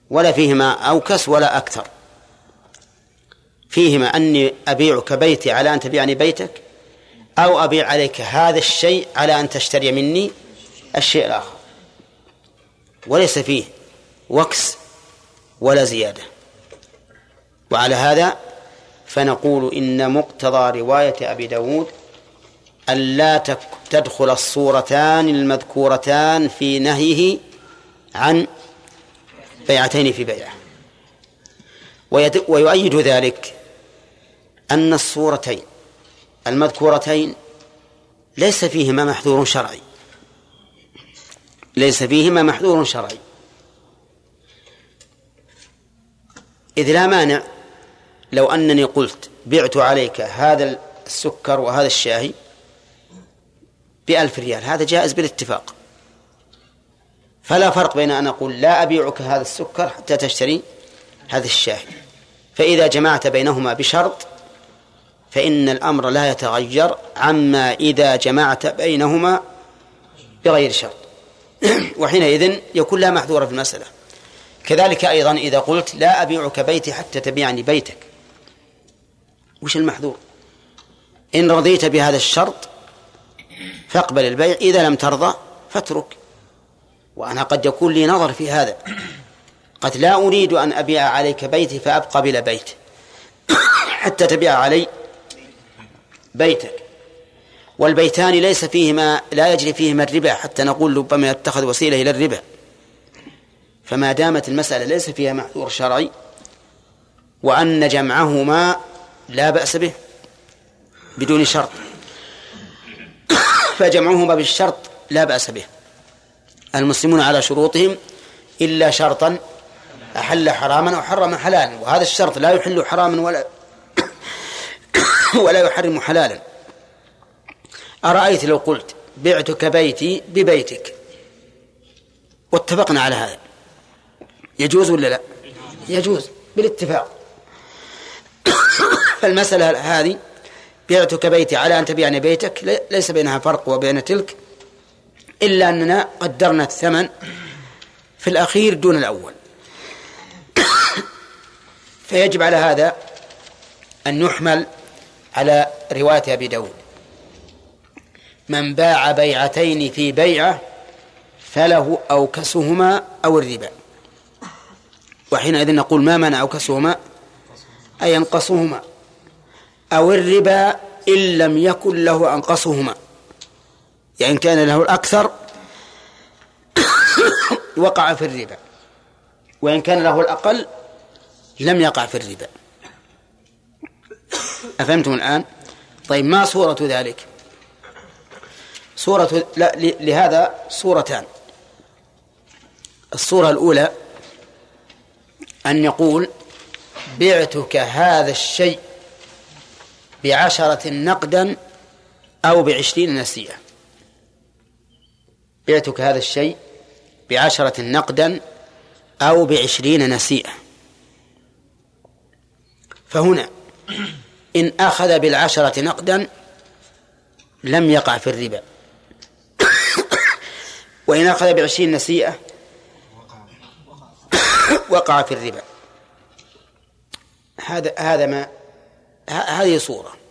ولا فيهما أوكس ولا أكثر. فيهما أني أبيعك بيتي على أن تبيعني بيتك أو أبيع عليك هذا الشيء على أن تشتري مني الشيء الآخر. وليس فيه وكس ولا زيادة. وعلى هذا فنقول إن مقتضى رواية أبي داود أن لا تدخل الصورتان المذكورتان في نهيه عن بيعتين في بيعة. ويؤيد ذلك أن الصورتين المذكورتين ليس فيهما محذور شرعي. ليس فيهما محذور شرعي. إذ لا مانع لو أنني قلت بعت عليك هذا السكر وهذا الشاهي بألف ريال هذا جائز بالاتفاق. فلا فرق بين أن أقول لا أبيعك هذا السكر حتى تشتري هذا الشاهي. فإذا جمعت بينهما بشرط فإن الأمر لا يتغير عما إذا جمعت بينهما بغير شرط. (clears throat) وحينئذ يكون لا محذور في المسألة. كذلك أيضا إذا قلت لا أبيعك بيتي حتى تبيعني بيتك. وش المحذور؟ إن رضيت بهذا الشرط فاقبل البيع إذا لم ترضى فاترك. وأنا قد يكون لي نظر في هذا. قد لا أريد أن أبيع عليك بيتي فأبقى بلا بيت. حتى تبيع علي بيتك. والبيتان ليس فيهما لا يجري فيهما الربا حتى نقول ربما يتخذ وسيلة إلى الربا. فما دامت المسألة ليس فيها محذور شرعي وأن جمعهما لا بأس به بدون شرط. (coughs) فجمعهما بالشرط لا بأس به. المسلمون على شروطهم إلا شرطا أحل حراما أو حرم حلالا. وهذا الشرط لا يحل حراما ولا (coughs) ولا يحرم حلالا. أرأيت لو قلت بعتك بيتي ببيتك؟ واتفقنا على هذا. يجوز ولا لا؟ يجوز بالاتفاق. (coughs) فالمسألة هذه بعتك بيتي على أن تبيعني بيتك ليس بينها فرق وبين تلك إلا أننا قدرنا الثمن في الأخير دون الأول. (coughs) فيجب على هذا أن يحمل على رواية أبي داود. من باع بيعتين في بيعة فله أوكسهما أو الربا. وحينئذ نقول ما منع أوكسهما؟ أي أنقصهما أو الربا إن لم يكن له أنقصهما يعني كان له الأكثر (coughs) وقع في الربا وإن كان له الأقل لم يقع في الربا أفهمتم الآن؟ طيب ما صورة ذلك؟ صورة لا لهذا صورتان الصورة الأولى أن يقول بعتك هذا الشيء بعشرة نقدا أو بعشرين نسيئة. بعتك هذا الشيء بعشرة نقدا أو بعشرين نسيئة. فهنا إن أخذ بالعشرة نقدا لم يقع في الربا. وإن أخذ بعشرين نسيئة وقع في الربا. هذا هذا ما هذه صورة.